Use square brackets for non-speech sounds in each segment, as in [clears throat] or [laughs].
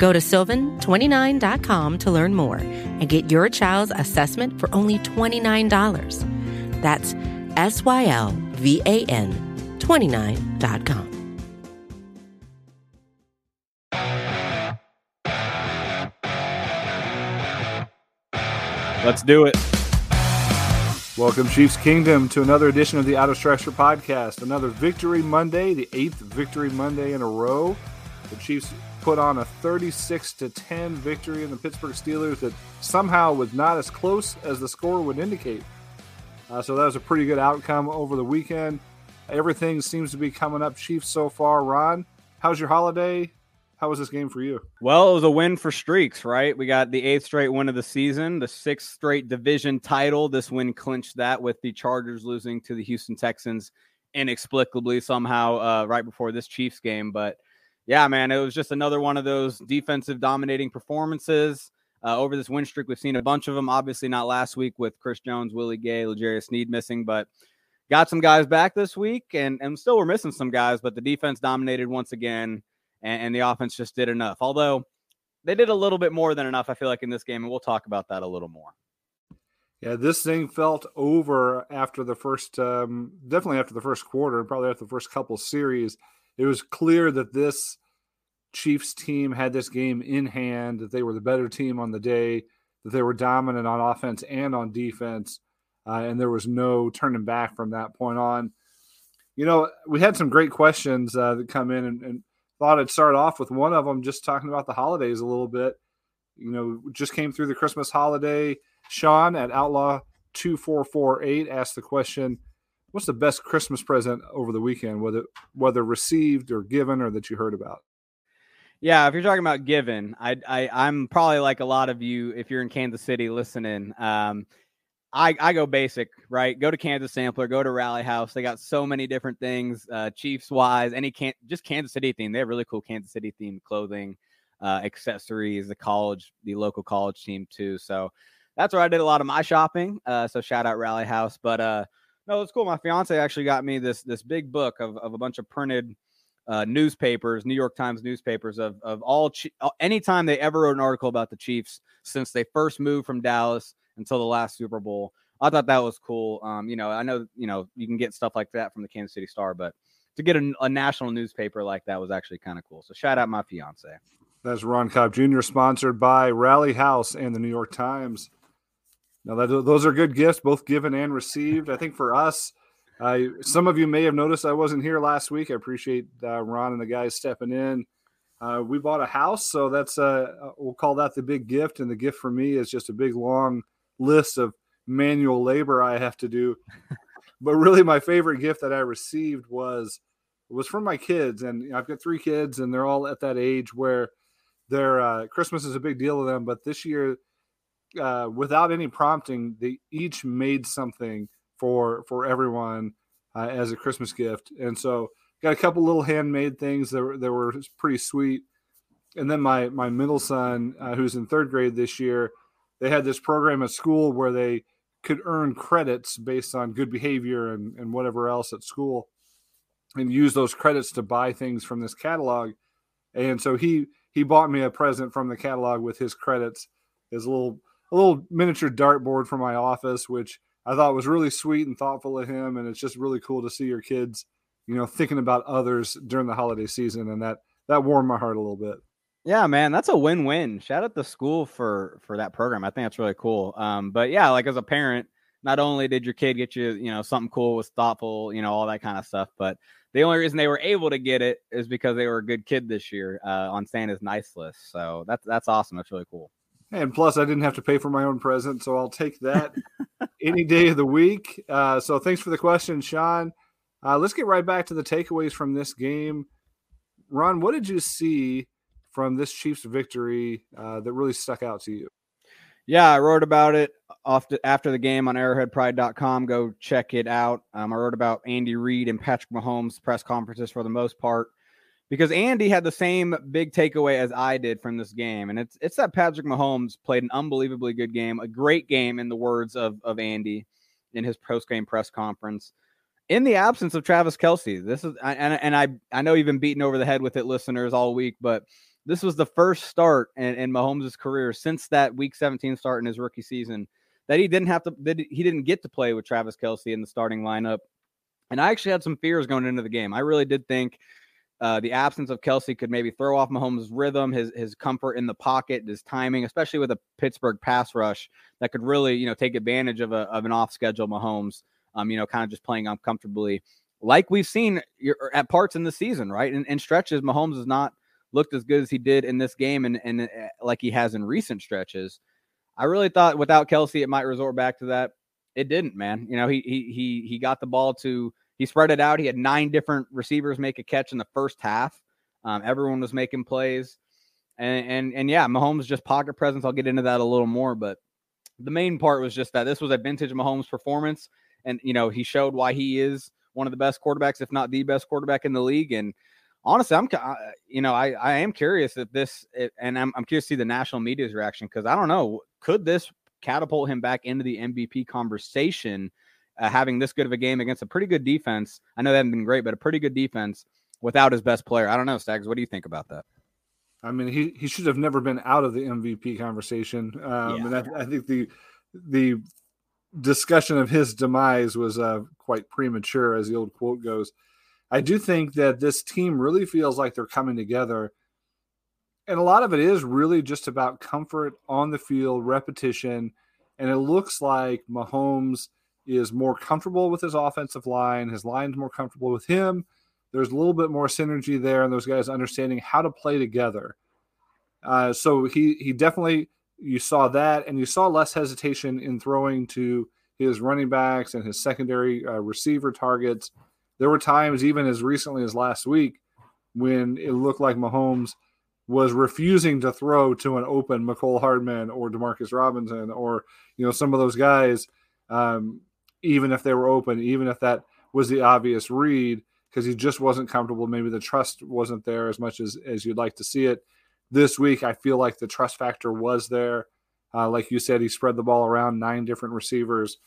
Go to sylvan29.com to learn more and get your child's assessment for only $29. That's S Y L V A N 29.com. Let's do it. Welcome, Chiefs Kingdom, to another edition of the Out of Structure podcast. Another victory Monday, the eighth victory Monday in a row. The Chiefs put on a 36 to 10 victory in the Pittsburgh Steelers that somehow was not as close as the score would indicate. Uh, so that was a pretty good outcome over the weekend. Everything seems to be coming up Chiefs so far. Ron, how's your holiday? How was this game for you? Well, it was a win for streaks, right? We got the eighth straight win of the season, the sixth straight division title. This win clinched that with the Chargers losing to the Houston Texans inexplicably somehow uh, right before this Chiefs game. But yeah, man, it was just another one of those defensive dominating performances. Uh, over this win streak, we've seen a bunch of them. Obviously, not last week with Chris Jones, Willie Gay, L'Jarius Sneed missing, but got some guys back this week, and and still we're missing some guys. But the defense dominated once again and, and the offense just did enough. Although they did a little bit more than enough, I feel like in this game, and we'll talk about that a little more. Yeah, this thing felt over after the first, um, definitely after the first quarter, and probably after the first couple series. It was clear that this Chiefs team had this game in hand, that they were the better team on the day, that they were dominant on offense and on defense, uh, and there was no turning back from that point on. You know, we had some great questions uh, that come in, and, and thought I'd start off with one of them, just talking about the holidays a little bit. You know, just came through the Christmas holiday. Sean at Outlaw two four four eight asked the question, "What's the best Christmas present over the weekend, whether whether received or given or that you heard about?" Yeah, if you're talking about given, I, I I'm probably like a lot of you. If you're in Kansas City listening, um, I, I go basic, right? Go to Kansas Sampler, go to Rally House. They got so many different things, uh, Chiefs wise, any can just Kansas City theme. They have really cool Kansas City themed clothing, uh, accessories, the college, the local college team too. So that's where I did a lot of my shopping. Uh, so shout out Rally House. But uh, no, it's cool. My fiance actually got me this this big book of, of a bunch of printed uh, newspapers, New York Times newspapers of of all anytime they ever wrote an article about the Chiefs since they first moved from Dallas until the last Super Bowl. I thought that was cool. Um, you know, I know you know you can get stuff like that from the Kansas City Star, but to get a, a national newspaper like that was actually kind of cool. So shout out my fiance. That's Ron Kopp Jr. sponsored by Rally House and the New York Times. Now that those are good gifts, both given and received. I think for us, uh, some of you may have noticed I wasn't here last week. I appreciate uh, Ron and the guys stepping in. Uh, we bought a house, so that's uh, we'll call that the big gift. And the gift for me is just a big long list of manual labor I have to do. [laughs] but really, my favorite gift that I received was was from my kids, and I've got three kids, and they're all at that age where their uh, Christmas is a big deal to them. But this year, uh, without any prompting, they each made something for for everyone uh, as a Christmas gift, and so got a couple little handmade things that were, that were pretty sweet. And then my my middle son, uh, who's in third grade this year, they had this program at school where they could earn credits based on good behavior and, and whatever else at school and use those credits to buy things from this catalog and so he he bought me a present from the catalog with his credits his little a little miniature dartboard for my office which i thought was really sweet and thoughtful of him and it's just really cool to see your kids you know thinking about others during the holiday season and that that warmed my heart a little bit yeah, man, that's a win-win. Shout out the school for for that program. I think that's really cool. Um, but yeah, like as a parent, not only did your kid get you, you know, something cool, was thoughtful, you know, all that kind of stuff, but the only reason they were able to get it is because they were a good kid this year uh, on Santa's nice list. So that's that's awesome. That's really cool. And plus, I didn't have to pay for my own present, so I'll take that [laughs] any day of the week. Uh, so thanks for the question, Sean. Uh, let's get right back to the takeaways from this game. Ron, what did you see? from this Chiefs victory uh, that really stuck out to you? Yeah, I wrote about it after the game on arrowheadpride.com. Go check it out. Um, I wrote about Andy Reid and Patrick Mahomes' press conferences for the most part because Andy had the same big takeaway as I did from this game. And it's it's that Patrick Mahomes played an unbelievably good game, a great game in the words of, of Andy in his post game press conference. In the absence of Travis Kelce, this is and, and I I know you've been beaten over the head with it, listeners, all week, but this was the first start in, in Mahomes' career since that Week 17 start in his rookie season that he didn't have to that he didn't get to play with Travis Kelce in the starting lineup. And I actually had some fears going into the game. I really did think uh, the absence of Kelce could maybe throw off Mahomes' rhythm, his his comfort in the pocket, his timing, especially with a Pittsburgh pass rush that could really you know take advantage of a of an off schedule Mahomes. Um, you know, kind of just playing uncomfortably, like we've seen at parts in the season, right? And in stretches, Mahomes has not looked as good as he did in this game and, and uh, like he has in recent stretches. I really thought without Kelce, it might resort back to that. It didn't, man. You know, he he he he got the ball to he spread it out. He had nine different receivers make a catch in the first half. Um, everyone was making plays, and and and yeah, Mahomes just pocket presence. I'll get into that a little more, but the main part was just that this was a vintage Mahomes performance, and you know he showed why he is one of the best quarterbacks, if not the best quarterback in the league, and honestly, I'm, you know, I, I am curious if this, and I'm, I'm curious to see the national media's reaction because I don't know, could this catapult him back into the MVP conversation, uh, having this good of a game against a pretty good defense? I know they haven't been great, but a pretty good defense without his best player. I don't know, Stags. What do you think about that? I mean, he, he should have never been out of the MVP conversation. Um, yeah. And I, I, think the the discussion of his demise was uh, quite premature, as the old quote goes. I do think that this team really feels like they're coming together. And a lot of it is really just about comfort on the field, repetition. And it looks like Mahomes is more comfortable with his offensive line. His line's more comfortable with him. There's a little bit more synergy there, and those guys understanding how to play together. Uh, so he he definitely you saw that, and you saw less hesitation in throwing to his running backs and his secondary uh, receiver targets there were times, even as recently as last week, when it looked like Mahomes was refusing to throw to an open Mecole Hardman or Demarcus Robinson or you know some of those guys, um, even if they were open, even if that was the obvious read, because he just wasn't comfortable. Maybe the trust wasn't there as much as as you'd like to see it. This week, I feel like the trust factor was there. Uh, like you said, he spread the ball around nine different receivers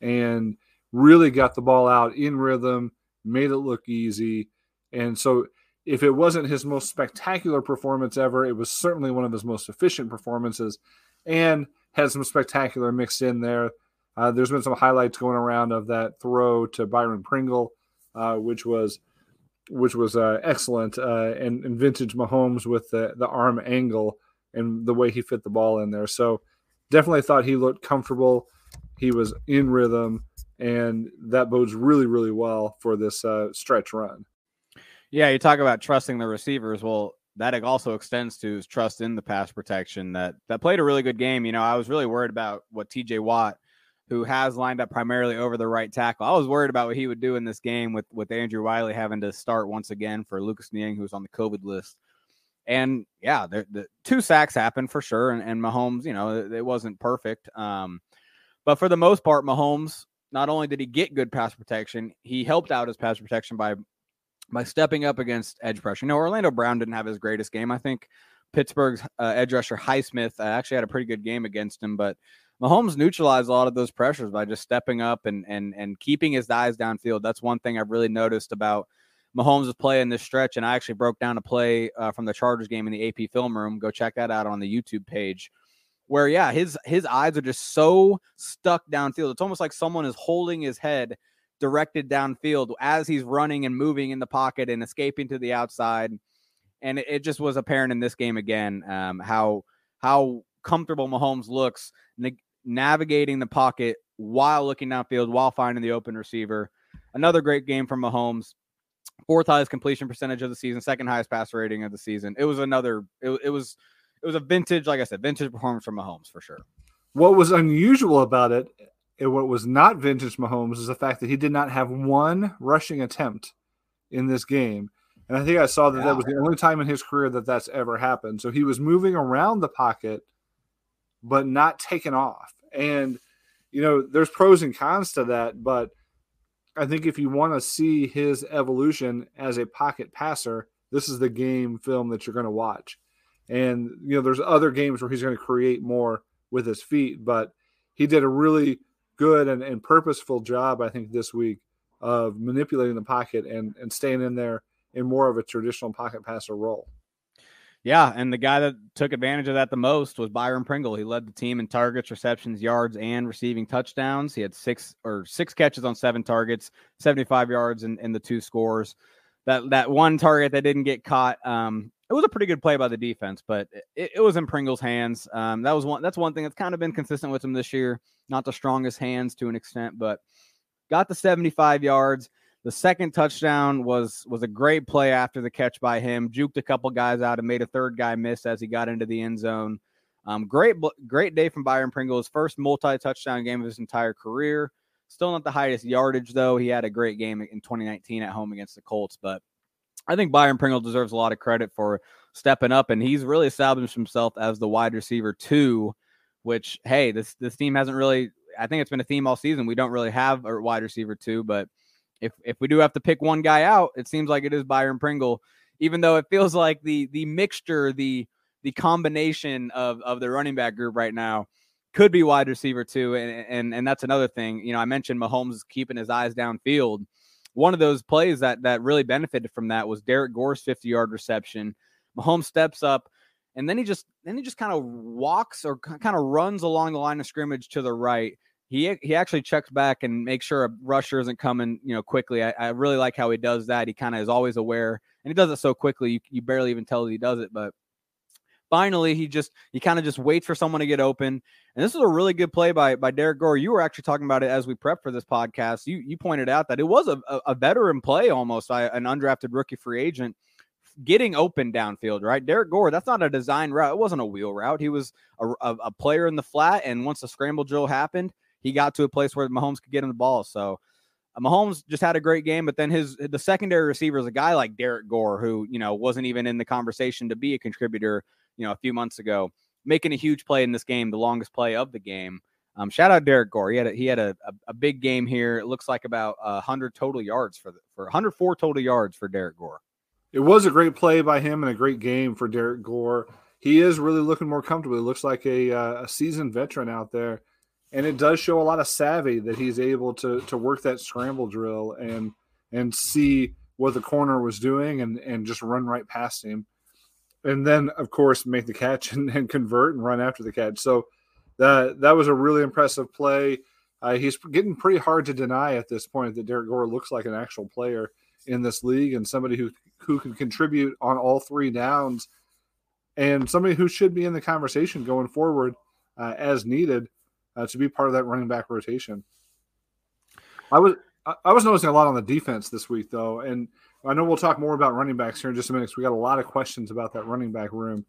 and really got the ball out in rhythm made it look easy. And so, if it wasn't his most spectacular performance ever, it was certainly one of his most efficient performances and had some spectacular mixed in there. Uh, there's been some highlights going around of that throw to Byron Pringle, uh, which was which was uh, excellent uh, and, and, vintage Mahomes with the the arm angle and the way he fit the ball in there. So definitely thought he looked comfortable. He was in rhythm and that bodes really, really well for this uh, stretch run. Yeah, you talk about trusting the receivers. Well, that also extends to his trust in the pass protection. That that played a really good game. You know, I was really worried about what T.J. Watt, who has lined up primarily over the right tackle. I was worried about what he would do in this game with with Andrew Wylie having to start once again for Lucas Niang, who's on the COVID list. And yeah, the, the two sacks happened for sure, and, and Mahomes, you know, it, it wasn't perfect. Um, but for the most part, Mahomes not only did he get good pass protection, he helped out his pass protection by by stepping up against edge pressure. You know, Orlando Brown didn't have his greatest game. I think Pittsburgh's uh, edge rusher Highsmith uh, actually had a pretty good game against him, but Mahomes neutralized a lot of those pressures by just stepping up and and and keeping his eyes downfield. That's one thing I've really noticed about Mahomes' play in this stretch. And I actually broke down a play uh, from the Chargers game in the AP film room. Go check that out on the YouTube page where yeah, his his eyes are just so stuck downfield. It's almost like someone is holding his head directed downfield as he's running and moving in the pocket and escaping to the outside. And it, it just was apparent in this game again um, how how comfortable Mahomes looks navigating the pocket while looking downfield while finding the open receiver. Another great game from Mahomes. Fourth highest completion percentage of the season, second highest pass rating of the season. It was another. It, it was it was a vintage, like I said, vintage performance from Mahomes for sure. What was unusual about it, and what was not vintage Mahomes, is the fact that he did not have one rushing attempt in this game. And I think I saw that yeah. that was the only time in his career that that's ever happened. So he was moving around the pocket, but not taken off. And, you know, there's pros and cons to that. But I think if you want to see his evolution as a pocket passer, this is the game film that you're going to watch. And, you know, there's other games where he's going to create more with his feet, but he did a really good and, and purposeful job, I think, this week of manipulating the pocket and, and staying in there in more of a traditional pocket passer role. Yeah, and the guy that took advantage of that the most was Byron Pringle. He led the team in targets, receptions, yards, and receiving touchdowns. He had six or six catches on seven targets, 75 yards in the two scores. That that one target that didn't get caught, um, it was a pretty good play by the defense, but it, it was in Pringle's hands. Um, that was one that's one thing that's kind of been consistent with him this year. Not the strongest hands to an extent, but got the 75 yards. The second touchdown was was a great play after the catch by him. Juked a couple guys out and made a third guy miss as he got into the end zone. Um, great great day from Byron Pringle. His first multi touchdown game of his entire career. Still not the highest yardage though. He had a great game in 2019 at home against the Colts, but I think Byron Pringle deserves a lot of credit for stepping up, and he's really established himself as the wide receiver two. Which hey, this this team hasn't really. I think it's been a theme all season. We don't really have a wide receiver two, but if if we do have to pick one guy out, it seems like it is Byron Pringle, even though it feels like the the mixture, the the combination of of the running back group right now could be wide receiver too. And and and that's another thing. You know, I mentioned Mahomes keeping his eyes downfield. One of those plays that that really benefited from that was Derrick Gore's 50 yard reception. Mahomes steps up and then he just then he just kind of walks or kind of runs along the line of scrimmage to the right he he actually checks back and makes sure a rusher isn't coming, you know, quickly. I, I really like how he does that. He kind of is always aware, and he does it so quickly you, you barely even tell he does it. But finally, he just he kind of just waits for someone to get open. And this is a really good play by by Derrick Gore. You were actually talking about it as we prep for this podcast. You you pointed out that it was a, a, veteran play almost an undrafted rookie free agent getting open downfield, right? Derrick Gore, that's not a design route. It wasn't a wheel route. He was a, a, a player in the flat, and once the scramble drill happened, he got to a place where Mahomes could get him the ball. So uh, Mahomes just had a great game, but then his the secondary receiver is a guy like Derrick Gore, who you know wasn't even in the conversation to be a contributor, you know, a few months ago, making a huge play in this game, the longest play of the game. Um, shout out Derrick Gore. He had a, he had a, a, a big game here. It looks like about hundred total yards for the, for 104 total yards for Derrick Gore. It was a great play by him and a great game for Derrick Gore. He is really looking more comfortable. It looks like a, uh, a seasoned veteran out there and it does show a lot of savvy that he's able to to work that scramble drill and and see what the corner was doing and and just run right past him. And then of course make the catch [laughs] and, and convert and run after the catch. So that that was a really impressive play. Uh, he's getting pretty hard to deny at this point that Derrick Gore looks like an actual player in this league and somebody who who can contribute on all three downs and somebody who should be in the conversation going forward uh, as needed uh, to be part of that running back rotation. I was I was noticing a lot on the defense this week though, and I know we'll talk more about running backs here in just a minute. Cause we got a lot of questions about that running back room.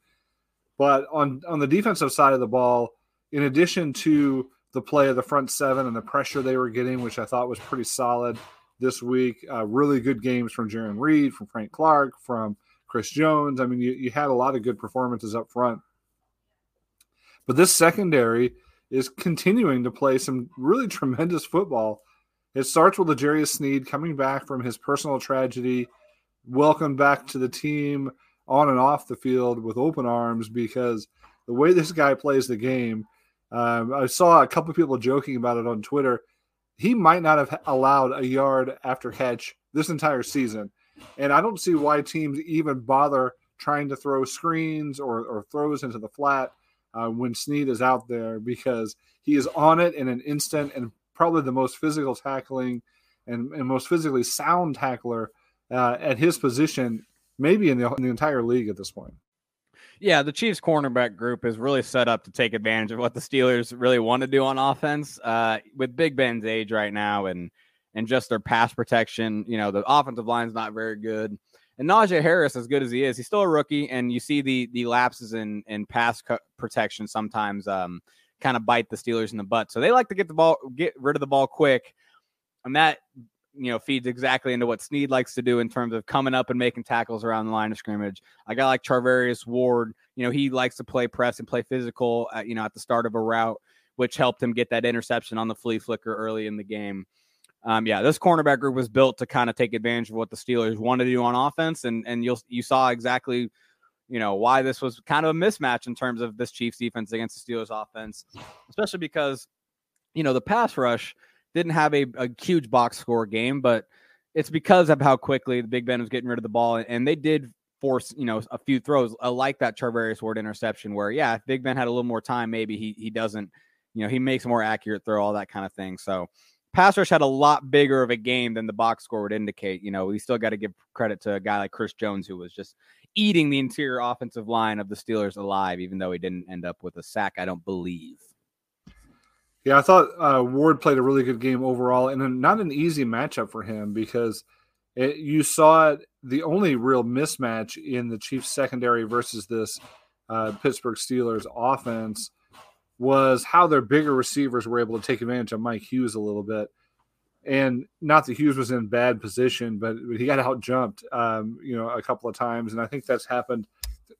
But on on the defensive side of the ball, in addition to the play of the front seven and the pressure they were getting, which I thought was pretty solid this week, uh, really good games from Jarran Reed, from Frank Clark, from Chris Jones. I mean, you, you had a lot of good performances up front. But this secondary is continuing to play some really tremendous football. It starts with L'Jarius Sneed coming back from his personal tragedy, welcome back to the team on and off the field with open arms because the way this guy plays the game, um, I saw a couple people joking about it on Twitter. He might not have allowed a yard after catch this entire season. And I don't see why teams even bother trying to throw screens or, or throws into the flat uh, when Sneed is out there because he is on it in an instant and probably the most physical tackling and, and most physically sound tackler uh, at his position, maybe in the, in the entire league at this point. Yeah, the Chiefs cornerback group is really set up to take advantage of what the Steelers really want to do on offense. Uh, with Big Ben's age right now and and just their pass protection, you know, the offensive line's not very good. And Najee Harris, as good as he is, he's still a rookie, and you see the the lapses in in pass protection sometimes um, kind of bite the Steelers in the butt. So they like to get the ball, get rid of the ball quick, and that you know, feeds exactly into what Sneed likes to do in terms of coming up and making tackles around the line of scrimmage. A guy like Charvarius Ward, you know, he likes to play press and play physical, at, you know, at the start of a route, which helped him get that interception on the flea flicker early in the game. Um, yeah, this cornerback group was built to kind of take advantage of what the Steelers wanted to do on offense, and and you'll you saw exactly, you know, why this was kind of a mismatch in terms of this Chiefs defense against the Steelers offense, especially because, you know, the pass rush didn't have a, a huge box score game, but it's because of how quickly the Big Ben was getting rid of the ball, and they did force you know a few throws uh, like that Charvarius Ward interception, where yeah, if Big Ben had a little more time, maybe he he doesn't, you know, he makes a more accurate throw, all that kind of thing. So pass rush had a lot bigger of a game than the box score would indicate. You know, we still got to give credit to a guy like Chris Jones who was just eating the interior offensive line of the Steelers alive, even though he didn't end up with a sack. I don't believe. Yeah, I thought uh, Ward played a really good game overall, and not an easy matchup for him because it, you saw it, the only real mismatch in the Chiefs secondary versus this uh, Pittsburgh Steelers offense was how their bigger receivers were able to take advantage of Mike Hughes a little bit. And not that Hughes was in bad position, but he got out jumped, um, you know, a couple of times, and I think that's happened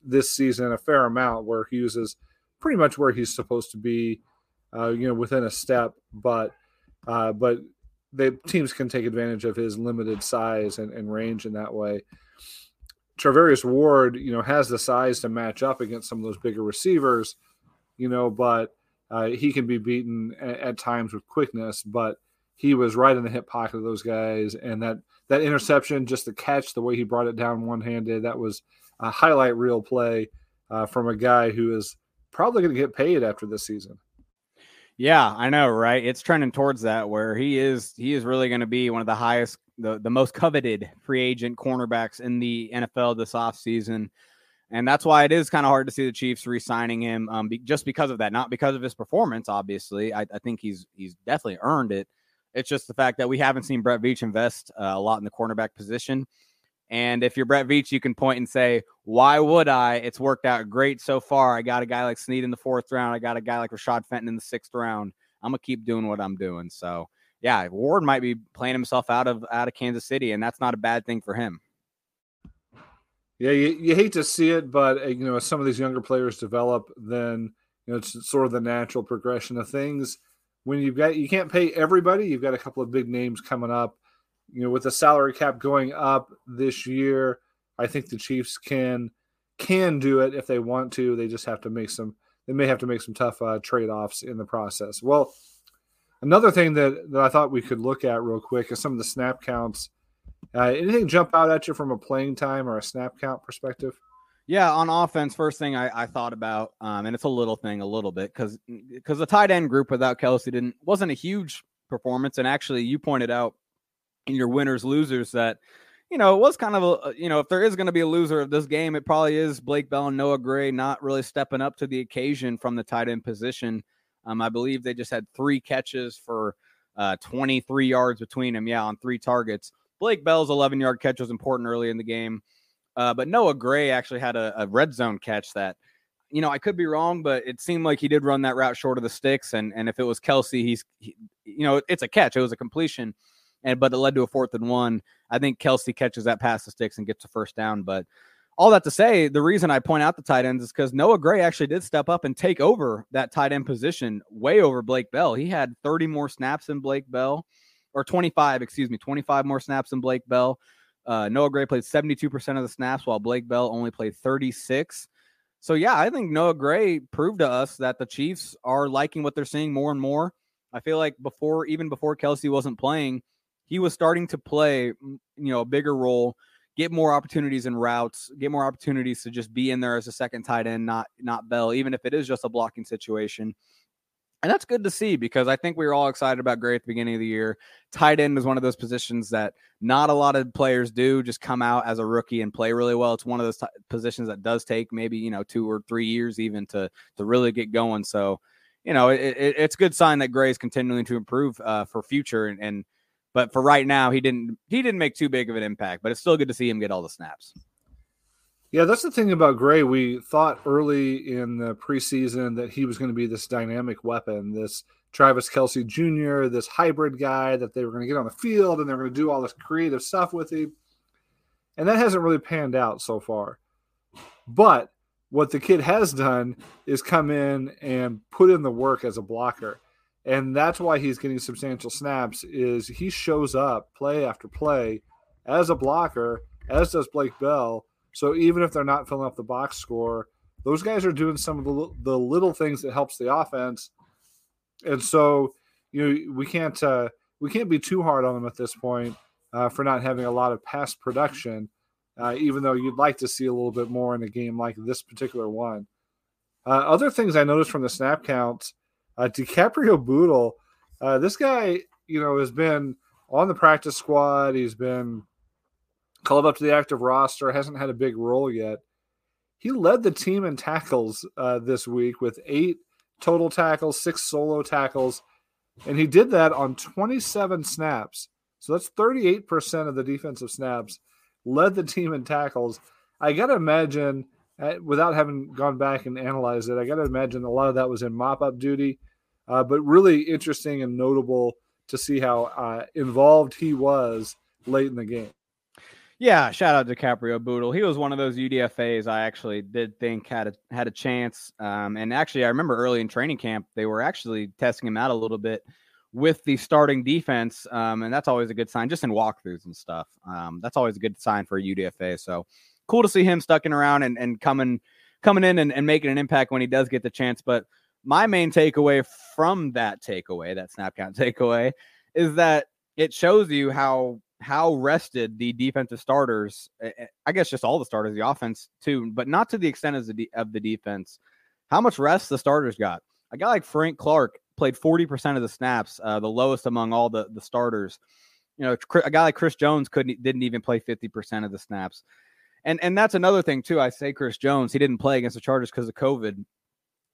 this season a fair amount, where Hughes is pretty much where he's supposed to be uh, you know, within a step. But uh, but the teams can take advantage of his limited size and, and range in that way. Charvarius Ward, you know, has the size to match up against some of those bigger receivers, you know, but uh, he can be beaten at, at, times with quickness. But he was right in the hip pocket of those guys, and that that interception, just the catch, the way he brought it down one handed, that was a highlight reel play uh, from a guy who is probably going to get paid after this season. Yeah, I know, right? It's trending towards that where he is he is really going to be one of the highest the, the most coveted free agent cornerbacks in the NFL this offseason. And that's why it is kind of hard to see the Chiefs re-signing him um, be, just because of that, not because of his performance. Obviously, I, I, think he's he's definitely earned it. It's just the fact that we haven't seen Brett Veach invest uh, a lot in the cornerback position. And if you're Brett Veach, you can point and say, why would I? It's worked out great so far. I got a guy like Sneed in the fourth round. I got a guy like Rashad Fenton in the sixth round. I'm gonna keep doing what I'm doing. So yeah, Ward might be playing himself out of out of Kansas City, and that's not a bad thing for him. Yeah, you, you hate to see it, but uh, you know, as some of these younger players develop, then you know it's sort of the natural progression of things. When you've got you can't pay everybody, you've got a couple of big names coming up you know, with the salary cap going up this year, I think the Chiefs can can do it if they want to. They just have to make some. They may have to make some tough uh, trade offs in the process. Well, another thing that that I thought we could look at real quick is some of the snap counts. Uh, anything jump out at you from a playing time or a snap count perspective? Yeah, on offense, first thing I, I thought about, um, and it's a little thing, a little bit, because because the tight end group without Kelce didn't wasn't a huge performance, and actually, you pointed out in your winners losers that you know it was kind of a you know if there is going to be a loser of this game it probably is blake bell and noah gray not really stepping up to the occasion from the tight end position. Um, i believe they just had three catches for uh, 23 yards between them yeah on three targets blake bell's 11 yard catch was important early in the game uh, but noah gray actually had a, a red zone catch that you know, I could be wrong, but it seemed like he did run that route short of the sticks. And and if it was Kelce, he's, he, you know, it's a catch. It was a completion and but it led to a fourth and one. I think Kelce catches that pass the sticks and gets a first down. But all that to say, the reason I point out the tight ends is because Noah Gray actually did step up and take over that tight end position way over Blake Bell. He had 30 more snaps than Blake Bell, or 25, excuse me, 25 more snaps than Blake Bell. Uh, Noah Gray played 72% of the snaps while Blake Bell only played 36. So yeah, I think Noah Gray proved to us that the Chiefs are liking what they're seeing more and more. I feel like before, even before Kelce wasn't playing, he was starting to play, you know, a bigger role, get more opportunities in routes, get more opportunities to just be in there as a second tight end, not not Bell, even if it is just a blocking situation. And that's good to see because I think we were all excited about Gray at the beginning of the year. Tight end is one of those positions that not a lot of players do just come out as a rookie and play really well. It's one of those t- positions that does take maybe, you know, two or three years even to to really get going. So, you know, it, it, it's a good sign that Gray is continuing to improve uh, for future and, and but for right now, he didn't he didn't make too big of an impact. But it's still good to see him get all the snaps. Yeah, that's the thing about Gray. We thought early in the preseason that he was going to be this dynamic weapon, this Travis Kelce Jr., this hybrid guy that they were going to get on the field and they're going to do all this creative stuff with him. And that hasn't really panned out so far. But what the kid has done is come in and put in the work as a blocker. And that's why he's getting substantial snaps is he shows up play after play as a blocker, as does Blake Bell so even if they're not filling up the box score, those guys are doing some of the, the little things that helps the offense. And so, you know, we can't uh, we can't be too hard on them at this point uh, for not having a lot of pass production, uh, even though you'd like to see a little bit more in a game like this particular one. Uh, other things I noticed from the snap counts, uh, DiCaprio Bootle, uh, this guy, you know, has been on the practice squad. He's been called up to the active roster, hasn't had a big role yet. He led the team in tackles uh, this week with eight total tackles, six solo tackles, and he did that on 27 snaps. So that's 38% of the defensive snaps. Led the team in tackles. I got to imagine, uh, without having gone back and analyzed it, I got to imagine a lot of that was in mop up duty. Uh, but really interesting and notable to see how uh, involved he was late in the game. Yeah, shout out to Caprio Bootle. He was one of those UDFA's I actually did think had a had a chance. Um, and actually, I remember early in training camp they were actually testing him out a little bit with the starting defense, um, and that's always a good sign. Just in walkthroughs and stuff, um, that's always a good sign for a UDFA. So cool to see him stucking around and, and coming coming in and, and making an impact when he does get the chance. But my main takeaway from that takeaway, that snap count [laughs] takeaway, is that it shows you how how rested the defensive starters, I guess just all the starters, the offense too, but not to the extent of the, of the defense. How much rest the starters got? A guy like Frank Clark played 40% of the snaps, uh, the lowest among all the, the starters. You know, a guy like Chris Jones couldn't didn't even play 50% of the snaps. And and that's another thing too. I say Chris Jones, he didn't play against the Chargers because of COVID.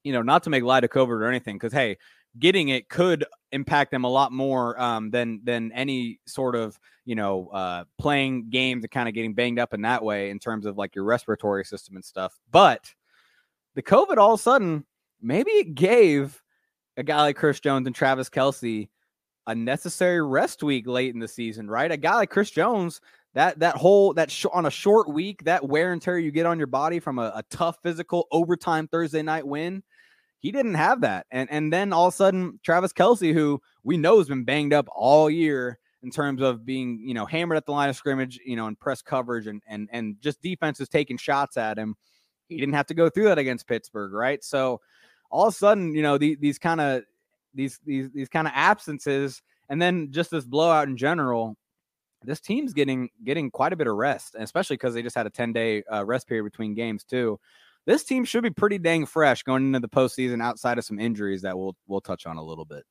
You know, not to make light of COVID or anything, because hey, getting it could impact them a lot more um, than than any sort of you know uh, playing games and kind of getting banged up in that way in terms of like your respiratory system and stuff. But the COVID all of a sudden maybe it gave a guy like Chris Jones and Travis Kelce a necessary rest week late in the season, right? A guy like Chris Jones, that that whole that sh- on a short week, that wear and tear you get on your body from a, a tough physical overtime Thursday night win he didn't have that. And and then all of a sudden, Travis Kelce, who we know has been banged up all year in terms of being, you know, hammered at the line of scrimmage, you know, and press coverage and and and just defenses taking shots at him. He didn't have to go through that against Pittsburgh, right? So all of a sudden, you know, the, these kind of these these these kind of absences, and then just this blowout in general. This team's getting getting quite a bit of rest, especially because they just had a ten day uh, rest period between games too this team should be pretty dang fresh going into the postseason outside of some injuries that we'll we'll touch on a little bit.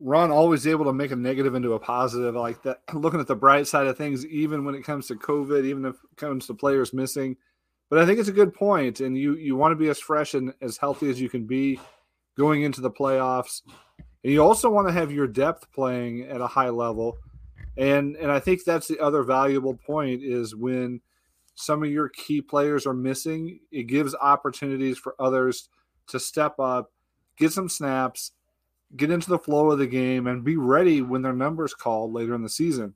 Ron always able to make a negative into a positive, like that. [clears throat] Looking at the bright side of things, even when it comes to COVID, even if it comes to players missing. But I think it's a good point, and you you want to be as fresh and as healthy as you can be going into the playoffs. And you also want to have your depth playing at a high level. And and I think that's the other valuable point is when some of your key players are missing, it gives opportunities for others to step up, get some snaps, get into the flow of the game, and be ready when their numbers called later in the season.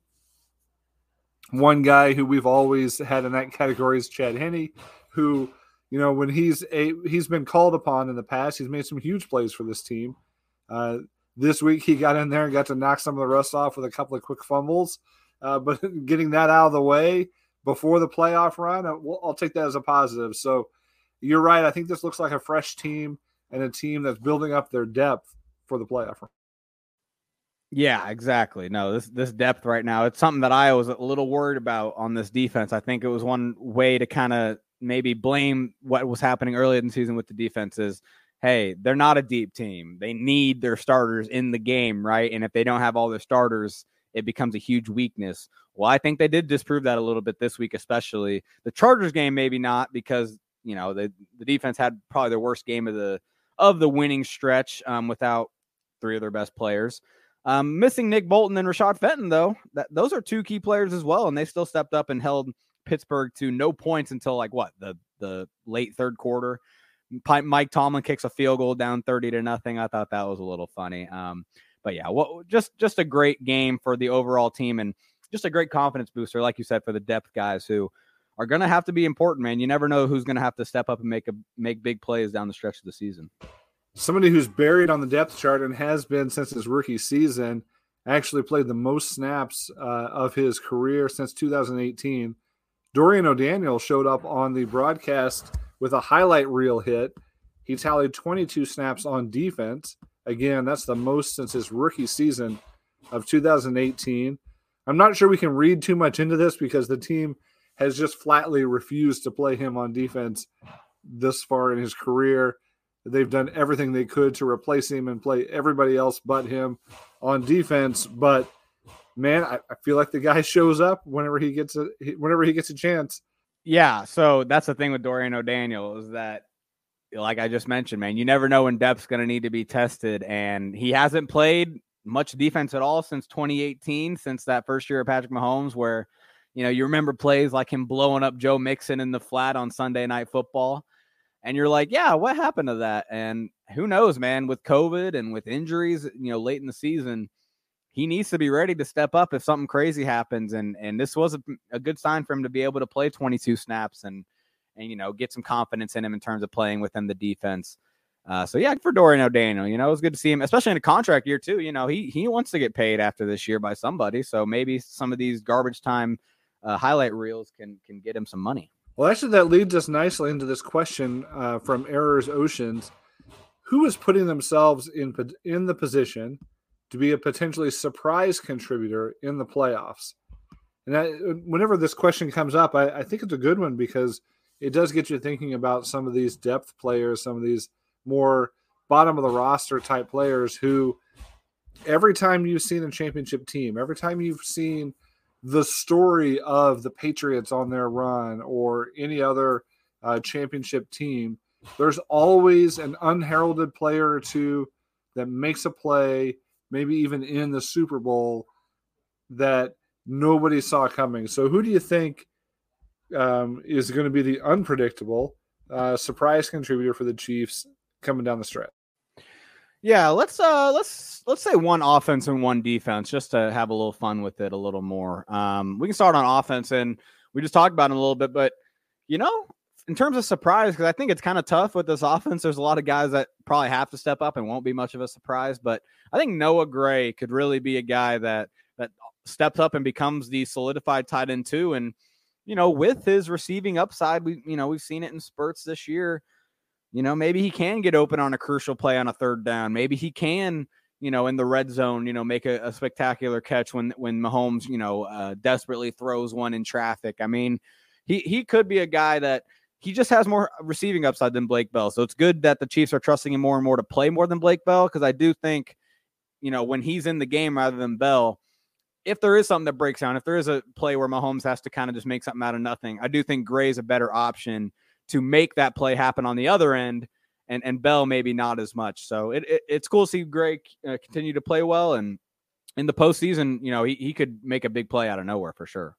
One guy who we've always had in that category is Chad Henne, who, you know, when he's a he's been called upon in the past, he's made some huge plays for this team. Uh, this week he got in there and got to knock some of the rust off with a couple of quick fumbles. Uh, but [laughs] getting that out of the way before the playoff run, uh, I'll, I'll take that as a positive. So you're right. I think this looks like a fresh team and a team that's building up their depth for the playoff run. Yeah, exactly. No, this this depth right now, it's something that I was a little worried about on this defense. I think it was one way to kind of maybe blame what was happening early in the season with the defenses. hey, they're not a deep team. They need their starters in the game, right? And if they don't have all their starters, it becomes a huge weakness. Well, I think they did disprove that a little bit this week, especially the Chargers game. Maybe not because you know the the defense had probably their worst game of the of the winning stretch um, without three of their best players. Um, missing Nick Bolton and Rashad Fenton, though, that those are two key players as well, and they still stepped up and held Pittsburgh to no points until like what the the late third quarter. Mike Tomlin kicks a field goal down 30 to nothing. I thought that was a little funny. Um, but yeah, what just just a great game for the overall team and just a great confidence booster, like you said, for the depth guys who are going to have to be important, man. You never know who's going to have to step up and make a make big plays down the stretch of the season. Somebody who's buried on the depth chart and has been since his rookie season actually played the most snaps uh, of his career since 2018. Dorian O'Daniel showed up on the broadcast with a highlight reel hit. He tallied 22 snaps on defense. Again, that's the most since his rookie season of 2018. I'm not sure we can read too much into this because the team has just flatly refused to play him on defense this far in his career. They've done everything they could to replace him and play everybody else but him on defense. But man, I, I feel like the guy [laughs] shows up whenever he gets a whenever he gets a chance. Yeah, so that's the thing with Dorian O'Daniel is that like I just mentioned, man, you never know when depth's going to need to be tested. And he hasn't played much defense at all since 2018, since that first year of Patrick Mahomes, where, you know, you remember plays like him blowing up Joe Mixon in the flat on Sunday Night Football. And you're like, yeah, what happened to that? And who knows, man, with COVID and with injuries, you know, late in the season, he needs to be ready to step up if something crazy happens. And and this was a, a good sign for him to be able to play 22 snaps and and you know get some confidence in him in terms of playing within the defense. Uh, so yeah, for Dorian O'Daniel, you know, it was good to see him, especially in a contract year too. You know, he he wants to get paid after this year by somebody, so maybe some of these garbage time uh, highlight reels can can get him some money. Well, actually, that leads us nicely into this question uh, from Errors Oceans: Who is putting themselves in in the position to be a potentially surprise contributor in the playoffs? And that, whenever this question comes up, I, I think it's a good one because it does get you thinking about some of these depth players, some of these more bottom of the roster type players who every time you've seen a championship team, every time you've seen the story of the Patriots on their run or any other uh, championship team, there's always an unheralded player or two that makes a play, maybe even in the Super Bowl, that nobody saw coming. So, who do you think um, is going to be the unpredictable uh, surprise contributor for the Chiefs coming down the stretch. Yeah, let's uh let's let's say one offense and one defense just to have a little fun with it a little more. Um, we can start on offense and we just talked about it a little bit, but you know, in terms of surprise, because I think it's kind of tough with this [laughs] offense. There's a lot of guys that probably have to step up and won't be much of a surprise. But I think Noah Gray could really be a guy that that steps up and becomes the solidified tight end too. And you know, with his receiving upside, we you know we've seen it in spurts this year. You know, maybe he can get open on a crucial play on a third down. Maybe he can, you know, in the red zone, you know, make a, a spectacular catch when when Mahomes, you know, uh, desperately throws one in traffic. I mean, he he could be a guy that he just has more receiving upside than Blake Bell. So it's good that the Chiefs are trusting him more and more to play more than Blake Bell because I do think, you know, when he's in the game rather than Bell, if there is something that breaks down, if there is a play where Mahomes has to kind of just make something out of nothing, I do think Gray's a better option to make that play happen on the other end, and and Bell maybe not as much. So it, it it's cool to see Gray uh, continue to play well, and in the postseason, you know, he he could make a big play out of nowhere for sure.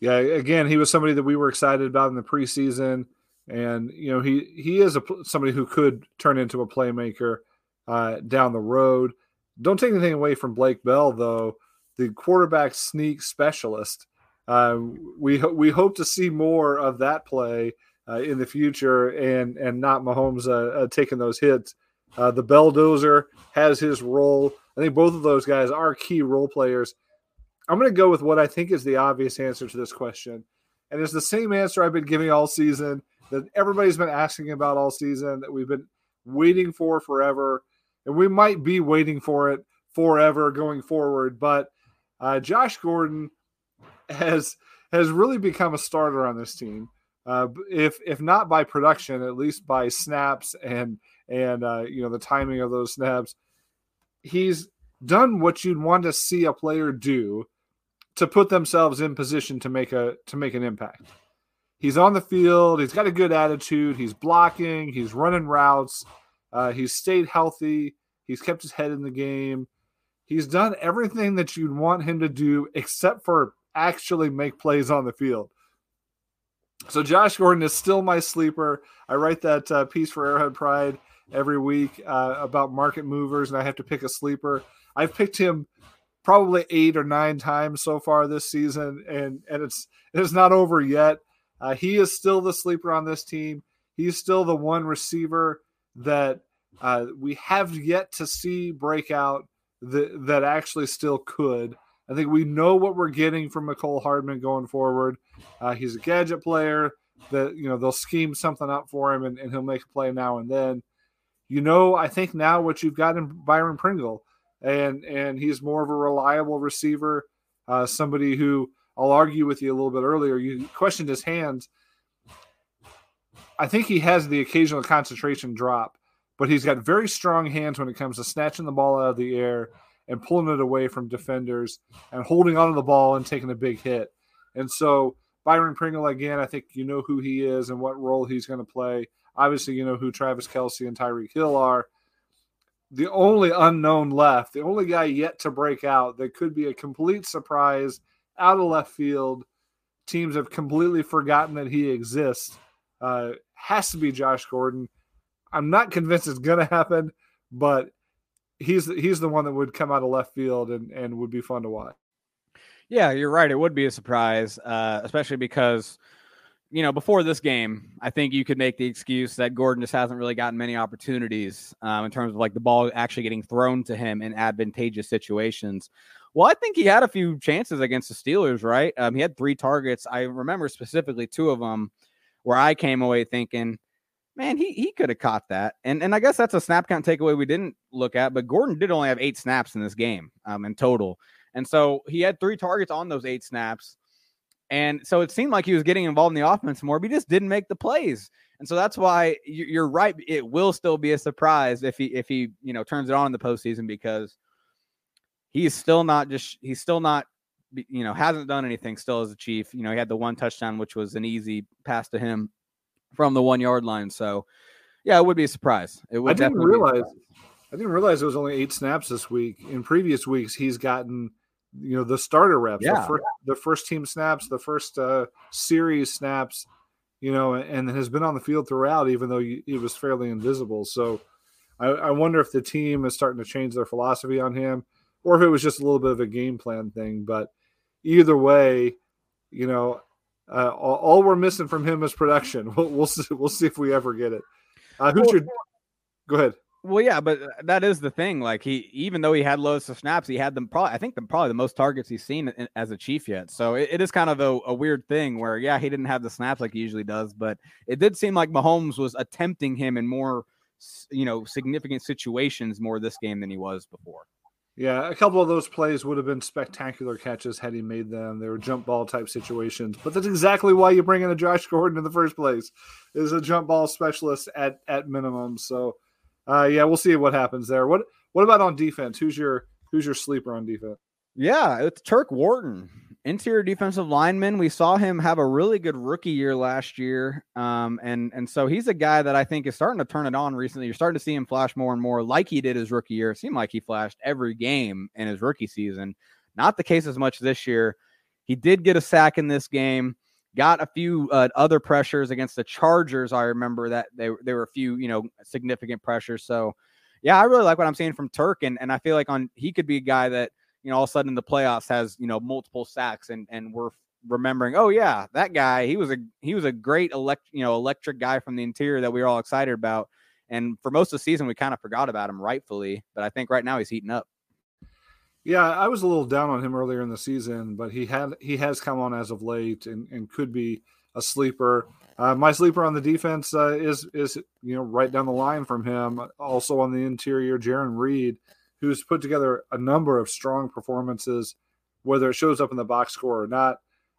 Yeah, again, he was somebody that we were excited about in the preseason, and you know, he he is a somebody who could turn into a playmaker uh, down the road. Don't take anything away from Blake Bell, though the quarterback sneak specialist. Uh, we we hope to see more of that play uh, in the future, and and not Mahomes uh, uh taking those hits. Uh, the Belldozer has his role. I think both of those guys are key role players. I'm going to go with what I think is the obvious answer to this question, and it's the same answer I've been giving all season that everybody's been asking about all season that we've been waiting for forever, and we might be waiting for it forever going forward, but uh, Josh Gordon has has really become a starter on this team. Uh, if if not by production, at least by snaps and and uh, you know the timing of those snaps, he's done what you'd want to see a player do to put themselves in position to make a to make an impact. He's on the field. He's got a good attitude. He's blocking. He's running routes. Uh, he's stayed healthy. He's kept his head in the game. He's done everything that you'd want him to do except for actually make plays on the field, So Josh Gordon is still my sleeper. I write that uh, piece for Arrowhead Pride every week uh, about market movers, and I have to pick a sleeper. I've picked him probably eight or nine times so far this season, and and it's it's not over yet. Uh, he is still the sleeper on this team. He's still the one receiver that uh, we have yet to see break out that that actually still could. I think we know what we're getting from Mecole Hardman going forward. Uh, he's a gadget player that you know they'll scheme something up for him and, and he'll make a play now and then. You know, I think now what you've got in Byron Pringle, and and he's more of a reliable receiver, uh, somebody who I'll argue with you a little bit earlier. You questioned his hands. I think he has the occasional concentration drop, but he's got very strong hands when it comes to snatching the ball out of the air and pulling it away from defenders and holding onto the ball and taking a big hit. And so Byron Pringle again, I think you know who he is and what role he's going to play. Obviously, you know who Travis Kelce and Tyreek Hill are. The only unknown left, the only guy yet to break out that could be a complete surprise out of left field. Teams have completely forgotten that he exists. Uh, has to be Josh Gordon. I'm not convinced it's going to happen, but he's he's the one that would come out of left field and and would be fun to watch. Yeah, you're right. It would be a surprise, uh, especially because you know before this game, I think you could make the excuse that Gordon just hasn't really gotten many opportunities um, in terms of like the ball actually getting thrown to him in advantageous situations. Well, I think he had a few chances against the Steelers, right? Um, he had three targets. I remember specifically two of them where I came away thinking, man, he he could have caught that. And and I guess that's a snap count takeaway we didn't look at, but Gordon did only have eight snaps in this game um, in total. And so he had three targets on those eight snaps. And so it seemed like he was getting involved in the offense more, but he just didn't make the plays. And so that's why you're right. It will still be a surprise if he if he you know turns it on in the postseason because he's still not just he's still not you know hasn't done anything still as a chief. You know he had the one touchdown which was an easy pass to him from the one yard line. So, yeah, it would be a surprise. It would. I didn't realize. I didn't realize it was only eight snaps this week. In previous weeks, he's gotten you know the starter reps, yeah. the, first, the first team snaps, the first uh, series snaps, you know, and has been on the field throughout, even though he was fairly invisible. So, I, I wonder if the team is starting to change their philosophy on him, or if it was just a little bit of a game plan thing. But either way, you know, uh, all, all, we're missing from him is production. [laughs] We'll, we'll see. We'll see if we ever get it. Uh, who's well, your? Go ahead. Well, yeah, but that is the thing. Like he, even though he had loads of snaps, he had them probably. I think the probably the most targets he's seen in, as a chief yet. So it, it is kind of a, a, weird thing where, yeah, he didn't have the snaps like he usually does, but it did seem like Mahomes was attempting him in more, you know, significant situations more this game than he was before. Yeah, a couple of those plays would have been spectacular catches had he made them. They were jump ball type situations, but that's exactly why you bring in a Josh Gordon in the first place. Is a jump ball specialist at at minimum. So, uh, yeah, we'll see what happens there. What what about on defense? Who's your who's your sleeper on defense? Yeah, it's Turk Wharton interior defensive lineman. We saw him have a really good rookie year last year, um, and and so he's a guy that I think is starting to turn it on recently. You're starting to see him flash more and more, like he did his rookie year. It seemed like he flashed every game in his rookie season. Not the case as much this year. He did get a sack in this game. Got a few uh, other pressures against the Chargers. I remember that they there were a few you know significant pressures. So yeah, I really like what I'm seeing from Turk, and and I feel like on he could be a guy that you know all of a sudden in the playoffs has you know multiple sacks and and we're remembering oh yeah that guy he was a he was a great elect you know electric guy from the interior that we were all excited about. And for most of the season we kind of forgot about him rightfully but i think right now he's heating up. Yeah i was a little down on him earlier in the season but he had he has come on as of late and, and could be a sleeper. Uh, my sleeper on the defense uh, is is you know right down the line from him. Also on the interior Jarran Reed who's put together a number of strong performances, whether it shows up in the box score or not.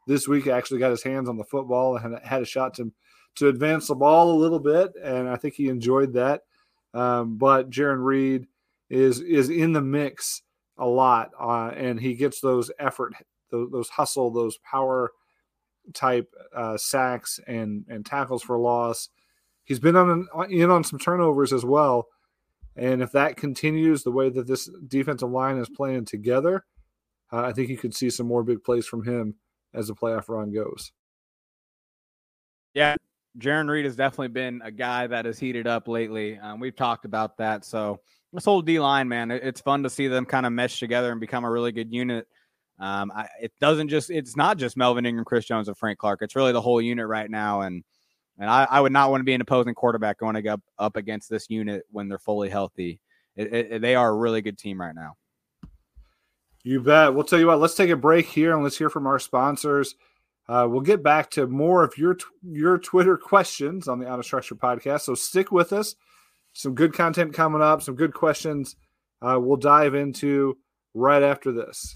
This week, actually got his hands on the football and had a shot to to advance the ball a little bit, and I think he enjoyed that. Um, but Jarran Reed is is in the mix a lot, uh, and he gets those effort, those, those hustle, those power type uh, sacks and and tackles for loss. He's been on in on some turnovers as well, and if that continues the way that this defensive line is playing together, uh, I think you could see some more big plays from him as the playoff run goes. Yeah, Jarran Reed has definitely been a guy that has heated up lately. Um, we've talked about that. So this whole D line, man, it, it's fun to see them kind of mesh together and become a really good unit. Um, I, it doesn't just it's not just Melvin Ingram, Chris Jones, and Frank Clark. It's really the whole unit right now, and and I, I would not want to be an opposing quarterback going go up against this unit when they're fully healthy. It, it, they are a really good team right now. You bet. We'll tell you what. Let's take a break here and let's hear from our sponsors. Uh, we'll get back to more of your your Twitter questions on the Out of Structure podcast. So stick with us. Some good content coming up. Some good questions. Uh, we'll dive into right after this.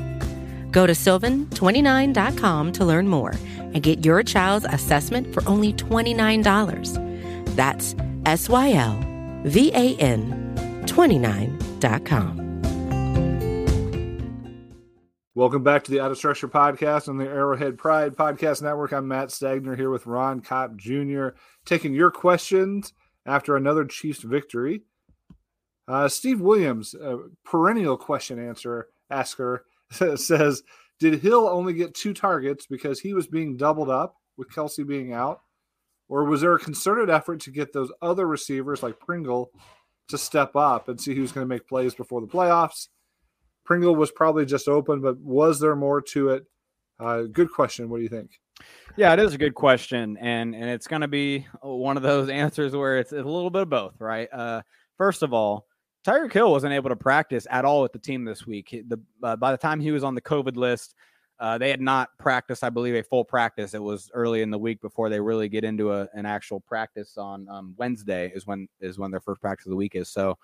Go to sylvan29.com to learn more and get your child's assessment for only $29. That's S Y L V A N 29.com. Welcome back to the Out of Structure podcast on the Arrowhead Pride Podcast Network. I'm Matt Stagner here with Ron Kopp Jr. taking your questions after another Chiefs victory. Uh, Steve Williams, perennial question answer asker, [laughs] says, "Did Hill only get two targets because he was being doubled up with Kelce being out, or was there a concerted effort to get those other receivers like Pringle to step up and see who's going to make plays before the playoffs?" Pringle was probably just open, but was there more to it? Uh, good question. What do you think? Yeah, it is a good question, and and it's going to be one of those [laughs] answers where it's, it's a little bit of both, right? Uh, first of all, Tyreek Hill wasn't able to practice at all with the team this week. The uh, by the time he was on the COVID list, uh, they had not practiced, I believe, a full practice. It was early in the week before they really get into a, an actual practice on um, Wednesday is when is when their first practice of the week is. So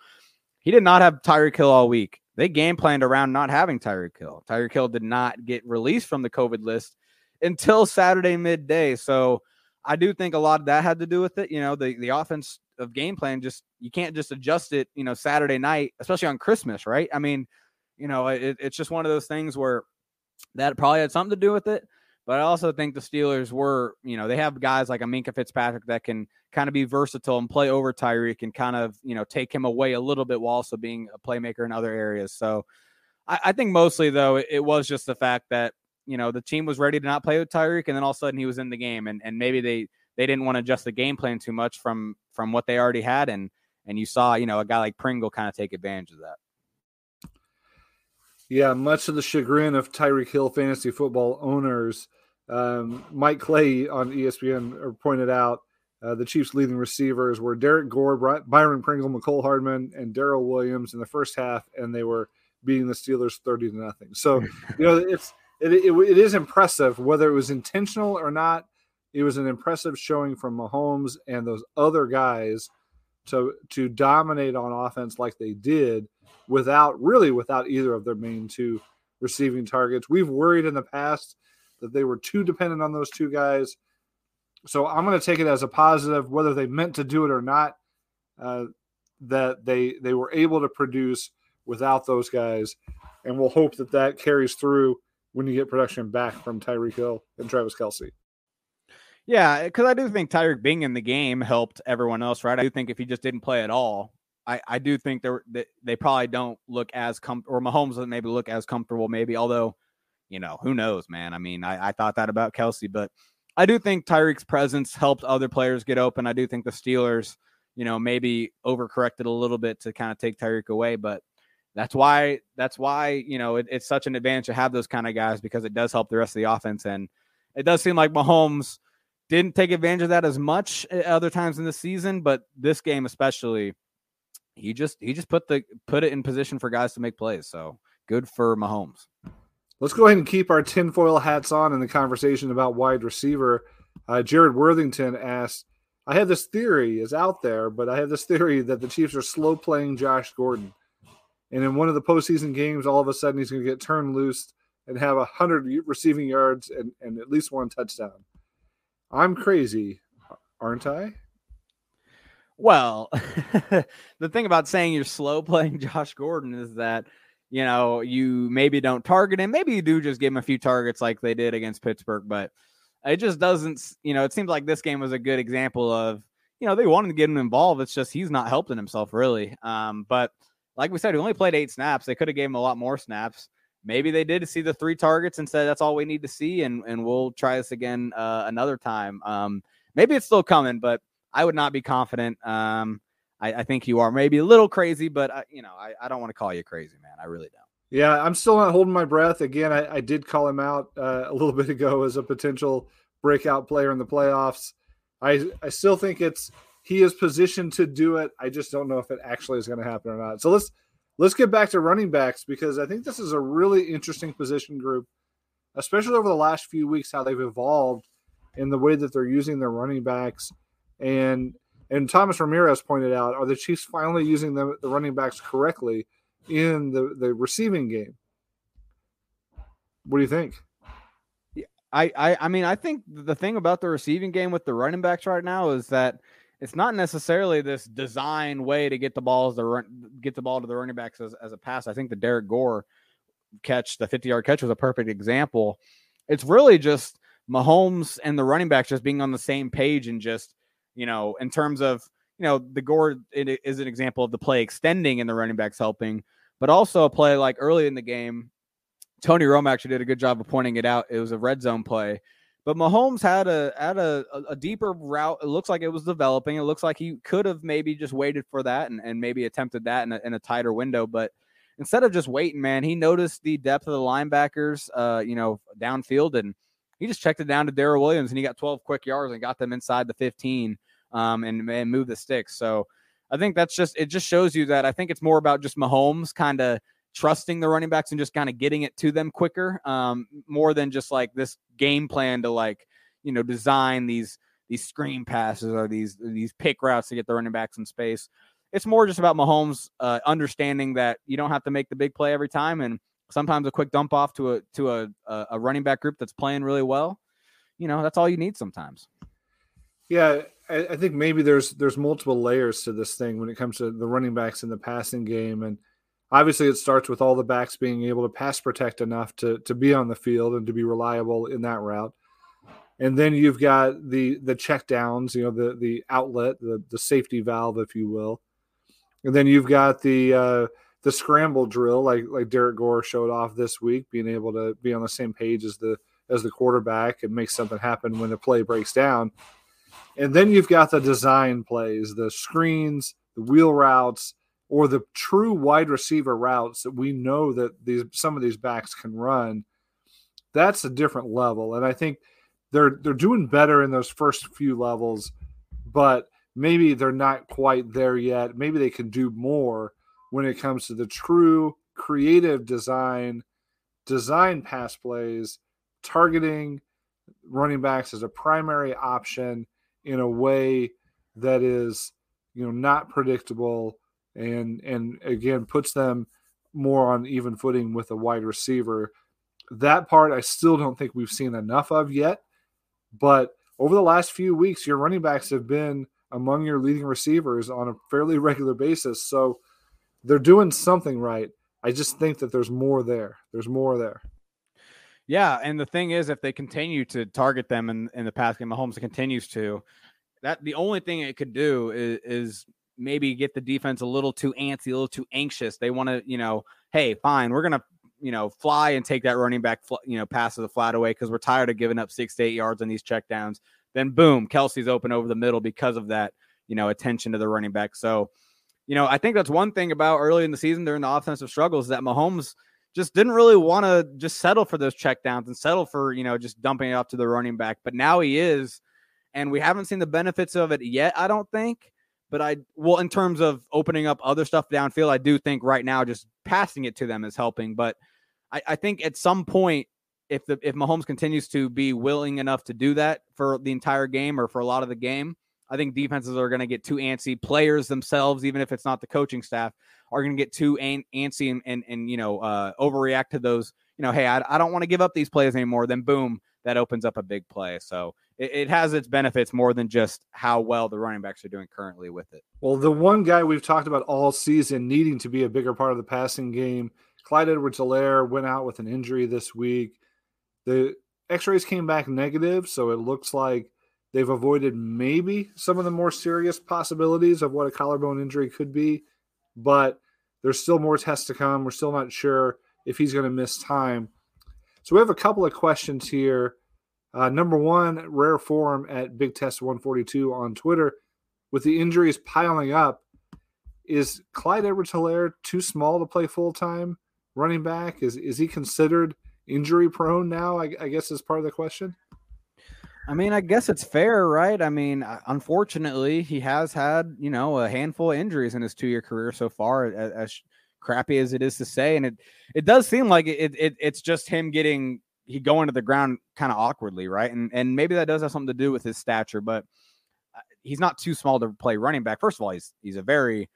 he did not have Tyreek Hill all week they game planned around not having Tyreek Hill. Tyreek Hill did not get released from the COVID list until Saturday midday. So I do think a lot of that had to do with it. You know, the the offense of game plan just you can't just adjust it. You know, Saturday night, especially on Christmas, right? I mean, you know, it, it's just one of those things where that probably had something to do with it. But I also think the Steelers were, you know, they have guys like a Minkah Fitzpatrick that can kind of be versatile and play over Tyreek and kind of, you know, take him away a little bit while also being a playmaker in other areas. So I, I think mostly though it, it, was just the fact that, you know, the team was ready to not play with Tyreek and then all of a sudden he was in the game and, and maybe they they didn't want to adjust the game plan too much from from what they already had and and you saw, you know, a guy like Pringle kind of take advantage of that. Yeah, much of the chagrin of Tyreek Hill fantasy football owners um, Mike Clay on ESPN pointed out uh, the Chiefs' leading receivers were Derrick Gore, Byron Pringle, Mecole Hardman, and Darrel Williams in the first half, and they were beating the Steelers thirty to nothing. So you know it's it, it, it is impressive whether it was intentional or not. It was an impressive showing from Mahomes and those other guys to to dominate on offense like they did without really without either of their main two receiving targets. We've worried in the past that they were too dependent on those two guys. So I'm going to take it as a positive, whether they meant to do it or not. Uh, that they they were able to produce without those guys, and we'll hope that that carries through when you get production back from Tyreek Hill and Travis Kelce. Yeah, eh, because I do think Tyreek being in the game helped everyone else, right? I do think if he just didn't play at all, I, I do think they they probably don't look as com or Mahomes doesn't maybe look as comfortable, maybe. Although you know, who knows, man? I mean, I, I thought that about Kelce, but I do think Tyreek's presence helped other players get open. I do think the Steelers, you know, maybe overcorrected a little bit to kind of take Tyreek away, but that's why that's why you know it, it's such an advantage to have those kind of guys because it does help the rest of the offense and it does seem like Mahomes didn't take advantage of that as much other times in the season, but this game especially, he just he just put the put it in position for guys to make plays. So good for Mahomes. Let's go ahead and keep our tinfoil hats on in the conversation about wide receiver. Uh, Jared Worthington asked, I have this theory is out there, but I have this theory that the Chiefs are slow playing Josh Gordon. And in one of the postseason games, all of a sudden he's going to get turned loose and have a hundred receiving yards and, and at least one touchdown. I'm crazy, aren't I? Well, [laughs] the thing about saying you're slow playing [laughs] Josh Gordon is that you know you maybe don't target him, maybe you do just give him a few targets like they did against Pittsburgh, but it just doesn't. You know, it seems like this game was a good example of you know they wanted to get him involved. It's just he's not helping himself really. Um, but like we said, he only played eight snaps. They could have gave him a lot more snaps maybe they did see the three targets and said that's all we need to see, and and we'll try this again uh, another time. Um, maybe it's still coming, but I would not be confident. Um, I, I think you are maybe a little crazy, but I, you know, I, I don't want to call you crazy, man. I really don't. Yeah, I'm still not holding my breath. Again, I, I did call him out uh, a little [laughs] bit ago as a potential breakout player in the playoffs. I I still think it's he is positioned to do it. I just don't know if it actually is going to happen or not. So let's let's get back to running backs because I think this is a really interesting position group, especially over the last few weeks, how they've evolved in the way that they're using their running backs. And and Thomas Ramirez pointed out, are the Chiefs finally using the, the running backs correctly in the, the receiving game? What do you think? I, I I mean I think the thing about the receiving game with the running backs right now is that it's not necessarily this design way to get the balls the run, get the ball to the running backs as, as a pass. I think the Derrick Gore catch, the 50 yard catch, was a perfect example. It's really just Mahomes and the running backs just being on the same page and just you know in terms of you know the Gore is an example of the play extending and the running backs helping, but also a play like early in the game. Tony Romo actually did a good job of pointing it out. It was a red zone play but Mahomes had a had a, a deeper route. It looks like it was developing. It looks like he could have maybe just waited for that and, and maybe attempted that in a, in a tighter window. But instead of just waiting, man, he noticed the depth of the linebackers, uh, you know, downfield, and he just checked it down to Darrel Williams, and he got 12 quick yards and got them inside the 15, um, and, and moved the sticks. So I think that's just it. Just shows you that I think it's more about just Mahomes kind of trusting the running backs and just kind of getting it to them quicker, um, more than just like this game plan to like you know design these these screen passes or these these pick routes to get the running backs in space. It's more just about Mahomes uh, understanding that you don't have to make the big play every time, and sometimes a quick dump off to a to a a running back group that's playing really well. You know, that's all you need sometimes. Yeah, I, I think maybe there's there's multiple layers to this thing when it comes to the running backs in the passing game, and obviously it starts with all the backs being able to pass protect enough to to be on the field and to be reliable in that route. And then you've got the the check downs you know the the outlet the the safety valve if you will. And then you've got the uh the scramble drill like like Derrick Gore showed off this week being able to be on the same page as the as the quarterback and make something happen when the play breaks down. And then you've got the design plays the screens the wheel routes or the true wide receiver routes that we know that these some of these backs can run, that's a different level. And I think they're they're doing better in those first few levels, but maybe they're not quite there yet. Maybe they can do more when it comes to the true creative design, design pass plays, targeting running backs as a primary option in a way that is, you know, not predictable and and again puts them more on even footing with a wide receiver. That part I still don't think we've seen enough of yet. But over the last few weeks, your running backs have been among your leading receivers on a fairly regular basis. So they're doing something right. I just think that there's more there. There's more there. Yeah, and the thing is, if they continue to target them in, in the pass game, Mahomes continues to. That the only thing it could do is, is maybe get the defense a little too antsy, a little too anxious. They want to, you know, hey, fine, we're gonna, you know, fly and take that running back, you know, pass to the flat away because we're tired of giving up six to eight yards on these checkdowns. Then boom, Kelce's open over the middle because of that, you know, attention to the running back. So, you know, I think that's one thing about early in the season during the offensive struggles that Mahomes, just didn't really want to just settle for those checkdowns and settle for, you know, just dumping it off to the running back. But now he is. And we haven't seen the benefits of it yet, I don't think. But I, well, in terms of opening up other stuff downfield, I do think right now just passing it to them is helping. But I, I think at some point, if the if Mahomes continues to be willing enough to do that for the entire game or for a lot of the game, I think defenses are going to get too antsy. Players themselves, even if it's not the coaching staff, are going to get too an- antsy and, and, and you know uh, overreact to those. You know, hey, I, I don't want to give up these plays anymore. Then boom, that opens up a big play. So it, it, has its benefits more than just how well the running backs are doing currently with it. Well, the one guy we've talked about all season needing to be a bigger part of the passing game, Clyde Edwards-Helaire went out with an injury this week. The X-rays came back negative, so it looks like they've avoided maybe some of the more serious possibilities of what a collarbone injury could be but there's still more tests to come. We're still not sure if he's going to miss time. So we have a couple of questions here. Uh, number one, rare form at Big Test 142 on Twitter. With the injuries piling up, is Clyde Edwards Helaire too small to play full time running back? Is is he considered injury prone now? I, I guess is part of the question. I mean, I guess it's fair, right? I mean, uh, unfortunately, he has had, you know, a handful of injuries in his two year career so far, as, as, crappy as it is to say. And it, it does seem like it, it it's just him getting, he going to the ground kind of awkwardly, right? And, and maybe that does have something to do with his stature, but uh, he's not too small to play running back. First of all, he's, he's a very,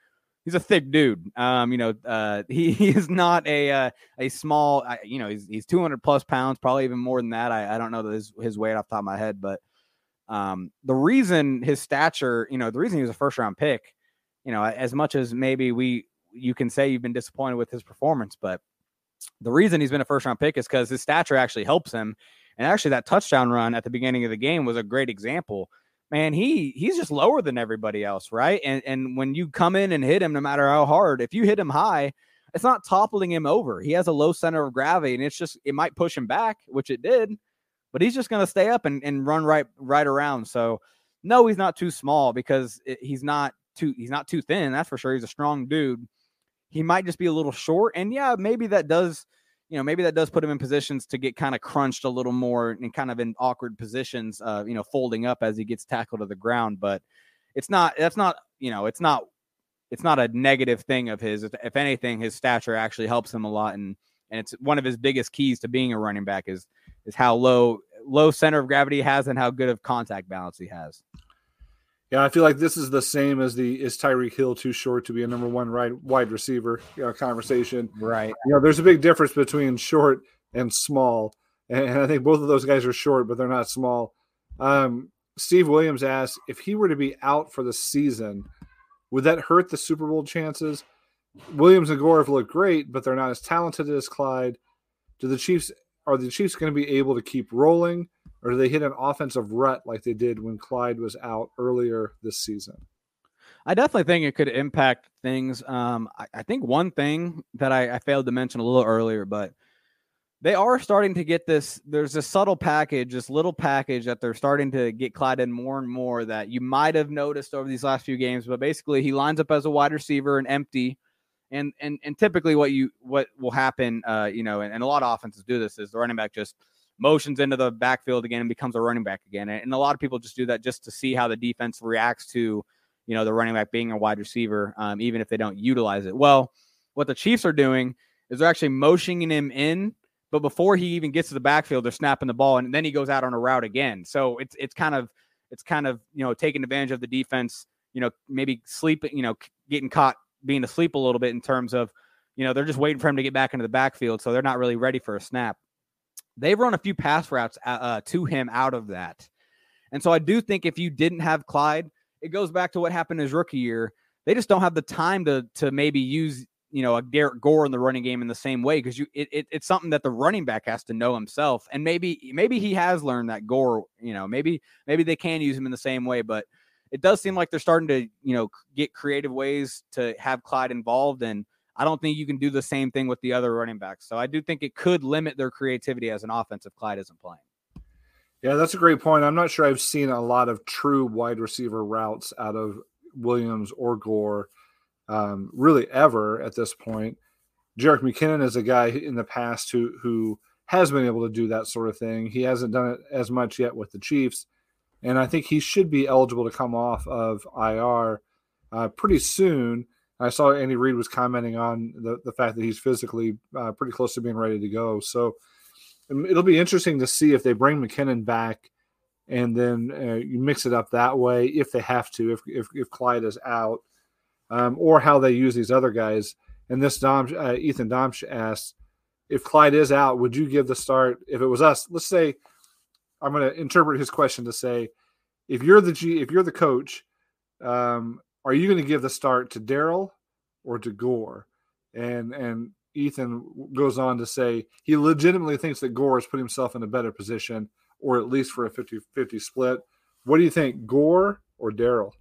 he's a thick dude. Um, you know, uh, [laughs] he, he is not a uh, a small. You know, he's he's 200 plus pounds, probably even more than that. I, I don't know his his weight off top of my head, but um, the reason his stature, you know, the reason he was a first round pick, you know, as much as maybe we you can say you've been disappointed with his performance, but the reason he's been a first round pick is because his stature actually helps him. And actually, that touchdown run at the beginning of the game was a great example man, he he's just lower than everybody else, right? And and when you come in and hit him, no matter how hard, if you hit him high, it's not toppling him over. He has a low center of gravity, and it's just it might push him back, which it did, but he's just going to stay up and, and run right right around. So no, he's not too small because it, he's not too he's not too thin. That's for sure. He's a strong dude. He might just be a little short, and yeah, maybe that does you know, maybe that does put him in positions to get kind of crunched a little more and kind of in awkward positions, uh, you know, folding up as he gets tackled to the ground. But it's not, that's not, you know, it's not, it's not a negative thing of his. If anything, his stature actually helps him a lot. And, and it's one of his biggest keys to being a running back is, is how low, low center of gravity has and how good of contact balance he has. Yeah, I feel like this is the same as the is Tyreek Hill too short to be a number one right wide receiver you know, conversation. Right. You know, there's a big difference between short and small, and I think both of those guys are short, but they're not small. Um, Steve Williams asked if he were to be out for the season, would that hurt the Super Bowl chances? Williams and Gore have looked great, but they're not as talented as Clyde. Do the Chiefs are the Chiefs going to be able to keep rolling? Or do they hit an offensive rut like they did when Clyde was out earlier this season? I definitely think it could impact things. Um, I, I, think one thing that I, I, failed to mention a little earlier, but they are starting to get this. There's a subtle package, this little package that they're starting to get Clyde in more and more that you might have noticed over these last few games. But basically, he lines up as a wide receiver and empty. And, and and typically what you what will happen uh you know and, and a lot of offenses do this is the running back just motions into the backfield again and becomes a running back again. And a lot of people just do that just to see how the defense reacts to, you know, the running back being a wide receiver, um, even if they don't utilize it. Well, what the Chiefs are doing is they're actually motioning him in, but before he even gets to the backfield, they're snapping the ball and then he goes out on a route again. So it's it's kind of it's kind of you know taking advantage of the defense, you know, maybe sleeping, you know, getting caught being asleep a little bit in terms of, you know, they're just waiting for him to get back into the backfield, so they're not really ready for a snap. They've run a few pass routes uh, uh, to him out of that. And so I do think if you didn't have Clyde, it goes back to what happened his rookie year. They just don't have the time to to maybe use you know a Derrick Gore in the running game in the same way because you it, it, it's something that the running back has to know himself and maybe maybe he has learned that Gore you know maybe maybe they can use him in the same way but it does seem like they're starting to you know get creative ways to have Clyde involved and I don't think you can do the same thing with the other running backs. So I do think it could limit their creativity as an offense if Clyde isn't playing. Yeah, that's a great point. I'm not sure I've seen a lot of true wide receiver routes out of Williams or Gore, um, really ever at this point. Jerick McKinnon is a guy in the past who who has been able to do that sort of thing. He hasn't done it as much yet with the Chiefs, and I think he should be eligible to come off of IR uh, pretty soon. I saw Andy Reid was commenting on the, the fact that he's physically uh, pretty close to being ready to go. So um, it'll be interesting to see if they bring McKinnon back and then uh, you mix it up that way if they have to, if, if, if Clyde is out, um, or how they use these other guys. And this Dom, uh, Ethan Domsh asks, if Clyde is out, would you give the start? If it was us, let's say, I'm going to interpret his question to say, if you're the G, if you're the coach, um, are you going to give the start to Darrel or to Gore? And and Ethan goes on to say he legitimately thinks that Gore has put himself in a better position, or at least for a 50-50 split. What do you think, Gore or Darrel?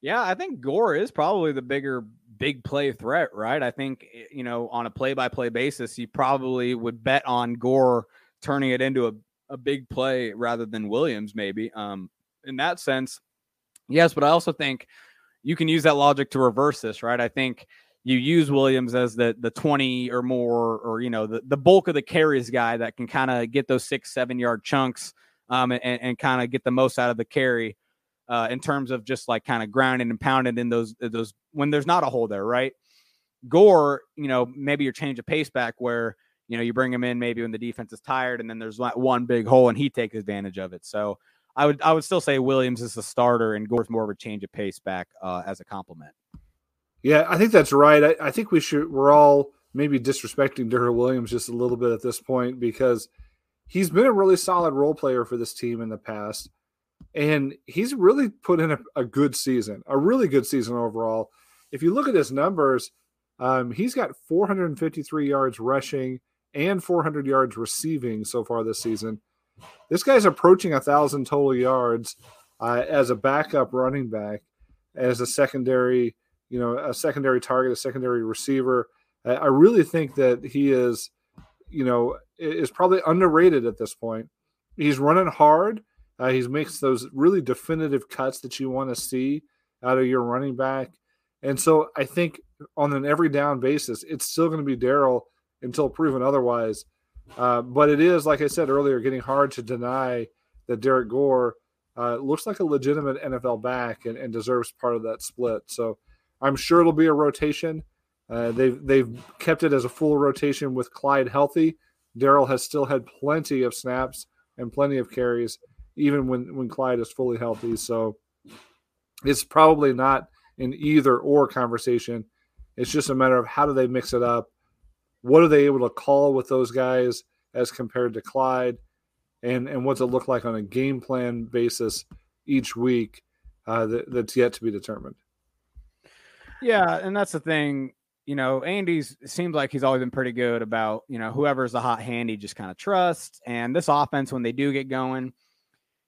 Yeah, I think Gore is probably the bigger big play threat, right? I think eh, you know on a play by play basis, you probably would bet on Gore turning it into a, a big play rather than Williams, maybe. Um, in that sense, yes, but I also think you can use that logic to reverse this, right? I think you use Williams as the the 20 or more, or you know, the, the bulk of the carries guy that can kind of get those six, seven yard chunks um, and, and kind of get the most out of the carry uh, in terms of just like kind of grounding and pounding in those those when there's not a hole there, right? Gore, you know, maybe your change of pace back where you know you bring him in maybe when the defense is tired and then there's one big hole and he takes advantage of it. So I would I would still say Williams is the starter and Gore's more of a change of pace back uh, as a complement. Yeah, I think that's right. I, I, think we should we're all maybe disrespecting Darrel Williams just a little bit at this point because he's been a really solid role player for this team in the past. And he's really put in a, a good season, a really good season overall. If you look at his numbers, um, he's got 453 yards rushing and 400 yards receiving so far this season. This guy's approaching a thousand total yards uh, as a backup running back, as a secondary, you know, a secondary target, a secondary receiver. I, I really think that he is, you know, is probably underrated at this point. He's running hard. Uh, he makes those really definitive cuts that you want to see out of your running back. And so I think on an every down basis, it's still going to be Darrel until proven otherwise. Uh, but it is, like I said earlier, getting hard to deny that Derrick Gore uh, looks like a legitimate NFL back and, and, deserves part of that split. So I'm sure it'll be a rotation. Uh, they've they've kept it as a full rotation with Clyde healthy. Darrel has still had plenty of snaps and plenty of carries, even when when Clyde is fully healthy. So it's probably not an either or conversation. It's just a matter of how do they mix it up what are they able to call with those guys as compared to Clyde? And, and what's it look like on a game plan basis each week uh, that, that's yet to be determined? Yeah, and that's the thing. You know, Andy's seems like he's always been pretty good about, you know, whoever's the hot hand, he just kind of trusts. And this offense, when they do get going,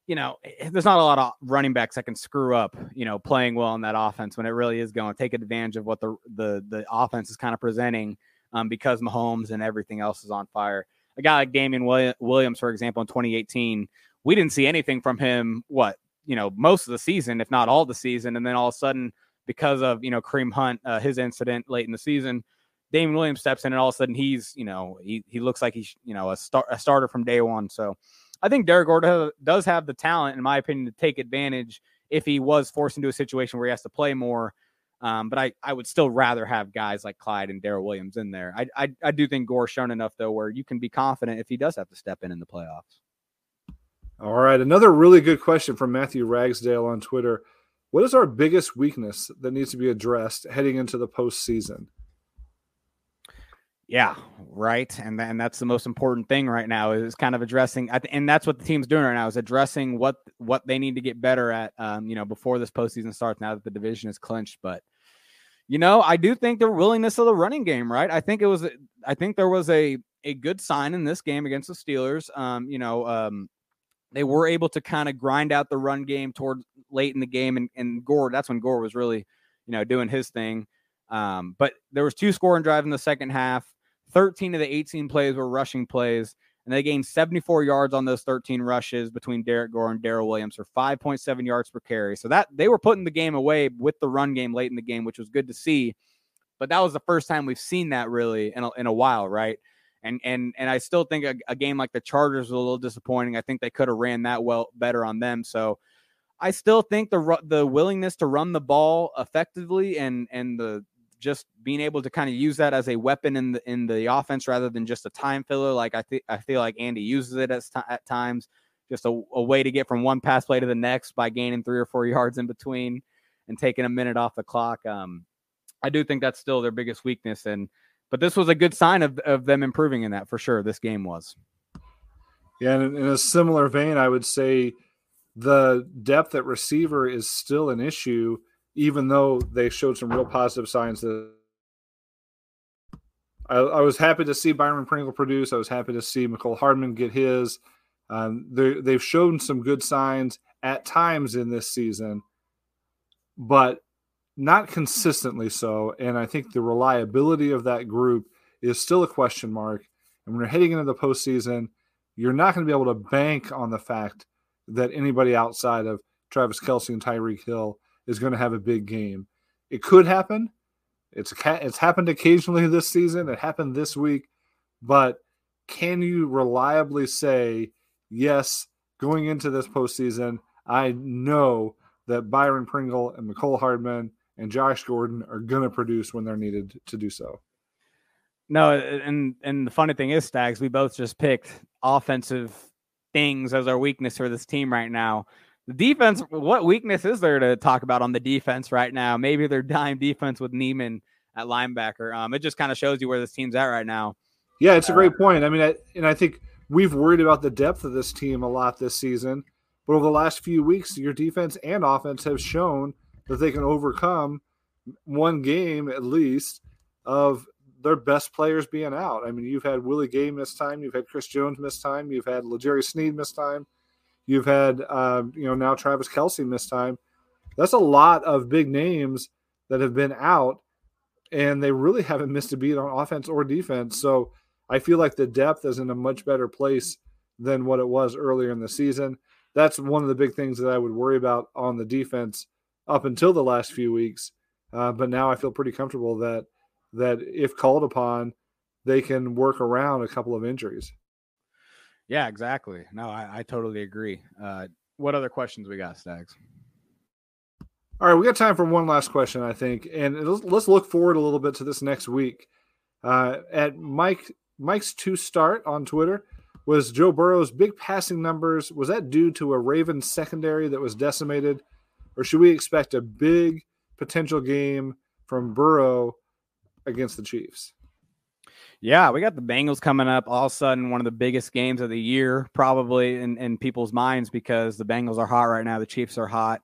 you know, eh, there's not a lot of running backs that can screw up, you know, playing well in that offense when it really is going. Take advantage of what the the the offense is kind of presenting um, because Mahomes and everything else is on fire. A guy like Damien Williams, for example, in 2018, we didn't see anything from him. What you know, most of the season, if not all the season, and then all of a sudden, because of you know Kareem Hunt, uh, his incident late in the season, Damien Williams steps in, and all of a sudden he's you know he he looks like he's you know a start a starter from day one. So I think Derrick Gore does have the talent, in my opinion, to take advantage if he was forced into a situation where he has to play more um, but I, I would still rather have guys like Clyde and Darrel Williams in there. I, I, I do think Gore's shown enough though, where you can be confident if he does have to step in in the playoffs. All right, another really good question from Matthew Ragsdale on Twitter. What is our biggest weakness that needs to be addressed heading into the postseason? Yeah, right, and and that's the most important thing right now is kind of addressing, and that's what the team's doing right now is addressing what what they need to get better at. Um, you know, before this postseason starts, now that the division is clinched, but you know, I do think the willingness of the running game, right? I think it was, I think there was a a good sign in this game against the Steelers. Um, you know, um, they were able to kind of grind out the run game toward late in the game, and, and Gore, that's when Gore was really, you know, doing his thing. Um, but there was two scoring drives in the second half. 13 of the 18 plays were rushing plays and they gained 74 yards on those 13 rushes between Derrick Gore and Darrel Williams for 5.7 yards per carry. So that they were putting the game away with the run game late in the game, which was good to see. but that was the first time we've seen that really in a, in a while, right? And and and I still think a, a game like the Chargers was a little disappointing. I think they could have ran that well better on them. So I still think the the willingness to run the ball effectively and and the just being able to kind of use that as a weapon in the in the offense rather than just a time filler. Like I think I feel like Andy uses it at, at times, just a, a, way to get from one pass play to the next by gaining three or four yards in between and taking a minute off the clock. Um, I do think that's still their biggest weakness, and but this was a good sign of of them improving in that for sure. This game was. Yeah, and in a similar vein, I would say the depth at receiver is still an issue even though they showed some real positive signs that I, I, was happy to see Byron Pringle produce. I was happy to see Mecole Hardman get his. Um, they've shown some good signs at times in this season, but not consistently so. And I think the reliability of that group is still a question mark. And when you're heading into the postseason, you're not going to be able to bank on the fact that anybody outside of Travis Kelce and Tyreek Hill is going to have a big game. It could happen. It's it's happened occasionally this season. It happened this week, but can you reliably say yes going into this postseason? I know that Byron Pringle and Mecole Hardman and Josh Gordon are going to produce when they're needed to do so. No, and and the funny thing is, Stags, we both just picked offensive things as our weakness for this team right now. The defense, what weakness is there to talk about on the defense right now? Maybe their dime defense with Niemann at linebacker. Um, it just kind of shows you where this team's at right now. Yeah, it's a great uh, point. I mean, I, and I think we've worried about the depth of this team a lot this season, but over the last few weeks, your defense and offense have shown that they can overcome one game at least of their best players being out. I mean, you've had Willie Gay miss time, you've had Chris Jones miss time, you've had L'Jarius Sneed miss time. You've had, uh, you know, now Travis Kelce missed time. That's a lot of big names that have been out, and they really [laughs] haven't missed a beat on offense or defense. So I feel like the depth is in a much better place than what it was earlier in the season. That's one of the big things that I would worry about on the defense up until the last few weeks. Uh, but now I feel pretty comfortable that that if called upon, they can work around a couple of injuries. Yeah, exactly. No, I, I totally agree. Uh, what other questions we got, Stags? All right, we got time for one last question, I think, and let's look forward a little bit to this next week. Uh, at Mike Mike's two start on Twitter was Joe Burrow's big passing numbers. Was that due to a Ravens secondary that was decimated, or should we expect a big potential game from Burrow against the Chiefs? Yeah, we got the Bengals coming up. All of a sudden, one of the biggest games of the year, probably in, in people's minds, because the Bengals are hot right now. The Chiefs are hot.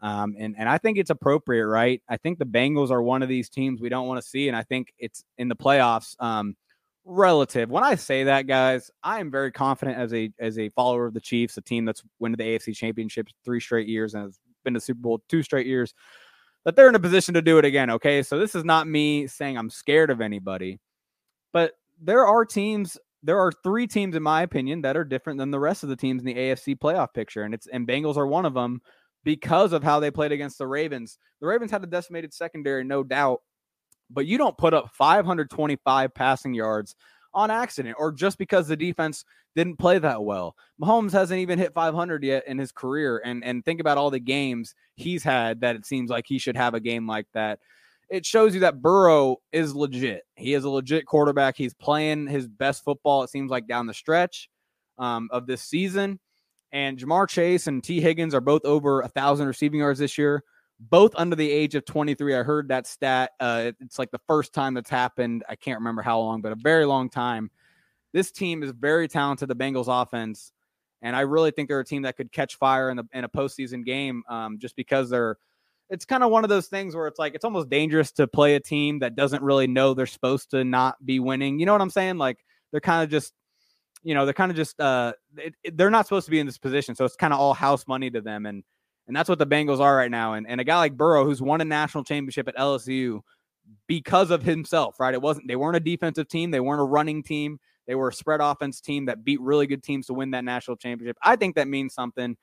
Um, and, and I think it's appropriate, right? I think the Bengals are one of these teams we don't want to see. And I think it's in the playoffs. Um, relative. When I say that, guys, I am very confident as a as a follower of the Chiefs, a team that's won the AFC Championship three straight years and has been to Super Bowl two straight years, that they're in a position to do it again. Okay, so this is not me saying I'm scared of anybody. But there are teams, there are three teams, in my opinion, that are different than the rest of the teams in the AFC playoff picture. And it's and Bengals are one of them because of how they played against the Ravens. The Ravens had a decimated secondary, no doubt, but you don't put up 525 passing yards on accident or just because the defense didn't play that well. Mahomes hasn't even hit 500 yet in his career and and think about all the games he's had that it seems like he should have a game like that it shows you that Burrow is legit. He is a legit quarterback. He's playing his best football, it seems like, down the stretch um, of this season. And Ja'Marr Chase and Tee Higgins are both over a thousand receiving yards this year, both under the age of 23. I heard that stat. Uh, it's like the first time that's happened. I can't remember how long, but a very long time. This team is very talented, the Bengals offense. And I really think they're a team that could catch fire in, the, in a postseason game um, just because they're it's kind of one of those things where it's like it's almost dangerous to play a team that doesn't really know they're supposed to not be winning. You know what I'm saying? Like they're kind of just, you know, they're kind of just uh, it, it, they're not supposed to be in this position, so it's kind of all house money to them, and and that's what the Bengals are right now. And and a guy like Burrow, who's won a national championship at LSU because of himself, right? It wasn't they weren't a defensive team, they weren't a running team, they were a spread offense team that beat really good teams to win that national championship. I think that means something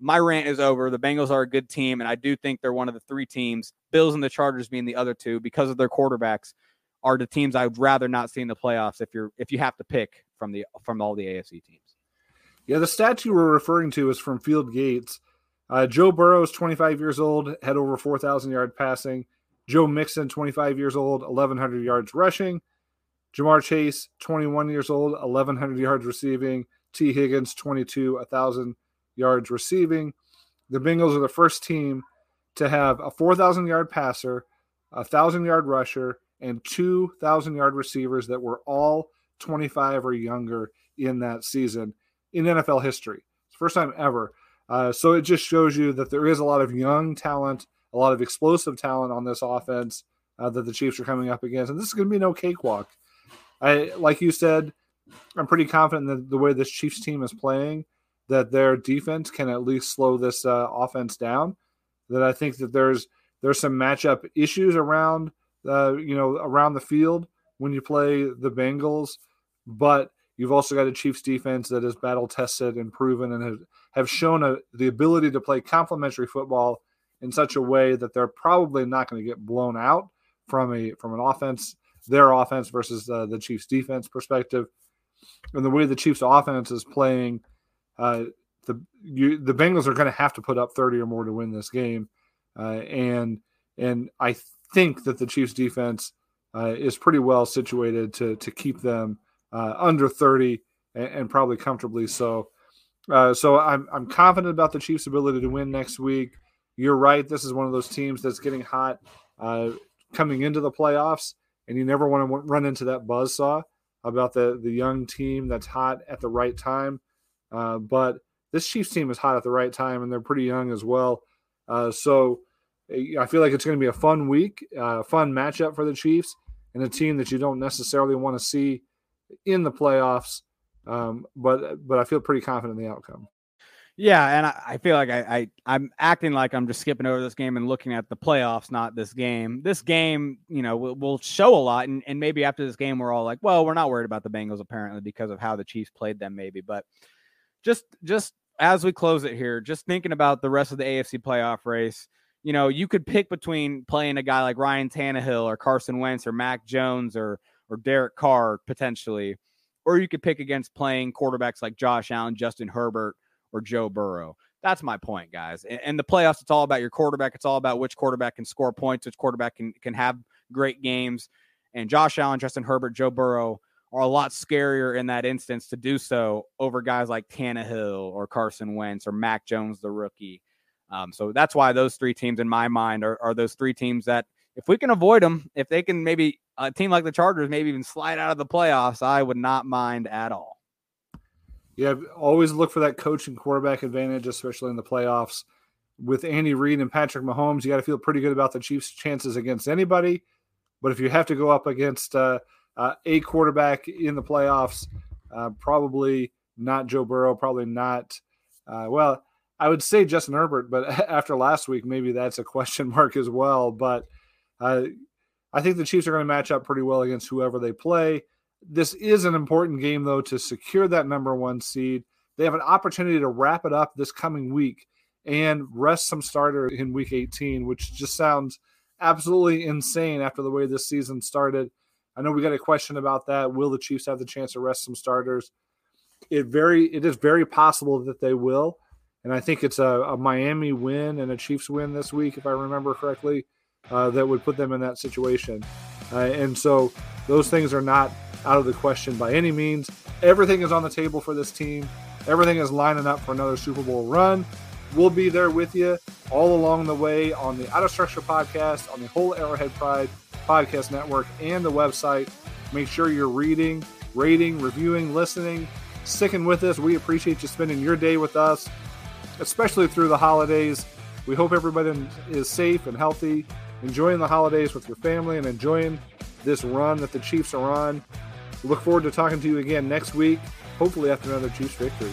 my rant is over. The Bengals are a good team, and I do think they're one of the three teams, Bills and the Chargers being the other two, because of their quarterbacks, are the teams I would rather not see in the playoffs if you're if you have to pick from the from all the AFC teams. Yeah, the stat you were referring to is from Field Yates. Uh, Joe Burrow is 25 years old, had over 4,000 yard passing. Joe Mixon, 25 years old, 1,100 yards rushing. Ja'Marr Chase, 21 years old, 1,100 yards receiving. Tee Higgins, 22, 1,000 yards receiving. The Bengals are the first team to have a 4,000 yard passer, a 1,000 yard rusher, and 2,000 yard receivers that were all 25 or younger in that season in NFL history. It's first time ever. Uh, so it just shows you that there is a lot of young talent, a lot of explosive talent on this offense uh, that the Chiefs are coming up against. And this is going to be no cakewalk. I, like you said, I'm pretty confident that the way this Chiefs team is playing, that their defense can at least slow this uh, offense down. That I think that there's there's some matchup issues around uh, you know around the field when you play the Bengals, but you've also got a Chiefs defense that is battle tested and proven and have, have shown a, the ability to play complementary football in such a way that they're probably not going to get blown out from a from an offense their offense versus uh, the Chiefs defense perspective and the way the Chiefs offense is playing uh, the you, the Bengals are going to have to put up 30 or more to win this game uh, and and I think that the Chiefs defense uh, is pretty well situated to to keep them uh, under 30 and, and, probably comfortably so. Uh, so I'm I'm confident about the Chiefs' ability to win next week. You're right. This is one of those teams that's getting hot uh, coming into the playoffs, and you never want to run into that buzz saw about the the young team that's hot at the right time. Uh, but this Chiefs team is hot at the right time, and they're pretty young as well. Uh, so I feel like it's going to be a fun week, uh, fun matchup for the Chiefs, and a team that you don't necessarily want to see in the playoffs. Um, but but I feel pretty confident in the outcome. Yeah, and I, I feel like I, I am acting like I'm just skipping over this game and looking at the playoffs, not this game. This game, you know, will, will show a lot, and, and maybe after this game, we're all like, well, we're not worried about the Bengals apparently because of how the Chiefs played them, maybe. But just just as we close it here, just thinking about the rest of the AFC playoff race you know, you could pick between playing a guy like Ryan Tannehill or Carson Wentz or Mac Jones or or Derek Carr potentially, or you could pick against playing quarterbacks like Josh Allen, Justin Herbert, or Joe Burrow. That's my point, guys. And the playoffs, it's all about your quarterback. It's all about which quarterback can score points, which quarterback can can have great games. And Josh Allen, Justin Herbert, Joe Burrow are a lot scarier in that instance to do so over guys like Tannehill or Carson Wentz or Mac Jones, the rookie. Um, so that's why those three teams, in my mind, are, are those three teams that if we can avoid them, if they can maybe a team like the Chargers maybe even slide out of the playoffs, I would not mind at all. Yeah, always look for that coach and quarterback advantage, especially in the playoffs. With Andy Reid and Patrick Mahomes, you got to feel pretty good about the Chiefs' chances against anybody. But if you have to go up against uh, uh, a quarterback in the playoffs, uh, probably not Joe Burrow, probably not. Uh, well, I would say Justin Herbert, but [laughs] after last week, maybe that's a question [laughs] mark as well. But uh, I think the Chiefs are going to match up pretty well against whoever they play. This is an important game, though, to secure that number one seed. They have an opportunity to wrap it up this coming week and rest some starter in week 18, which just sounds absolutely insane after the way this season started. I know we got a question about that. Will the Chiefs have the chance to rest some starters? It very it is very possible that they will. And I think it's a, a Miami win and a Chiefs win this week, if I remember correctly, uh, that would put them in that situation. Uh, and so those things are not out of the question by any means. Everything is on the table for this team. Everything is lining up for another Super Bowl run. We'll be there with you all along the way on the Out of Structure podcast, on the whole Arrowhead Pride podcast network, and the website. Make sure you're reading, rating, reviewing, listening, sticking with us. We appreciate you spending your day with us especially through the holidays. We hope everybody is safe and healthy, enjoying the holidays with your family, and enjoying this run that the Chiefs are on. Look forward to talking to you again next week, hopefully after another Chiefs victory.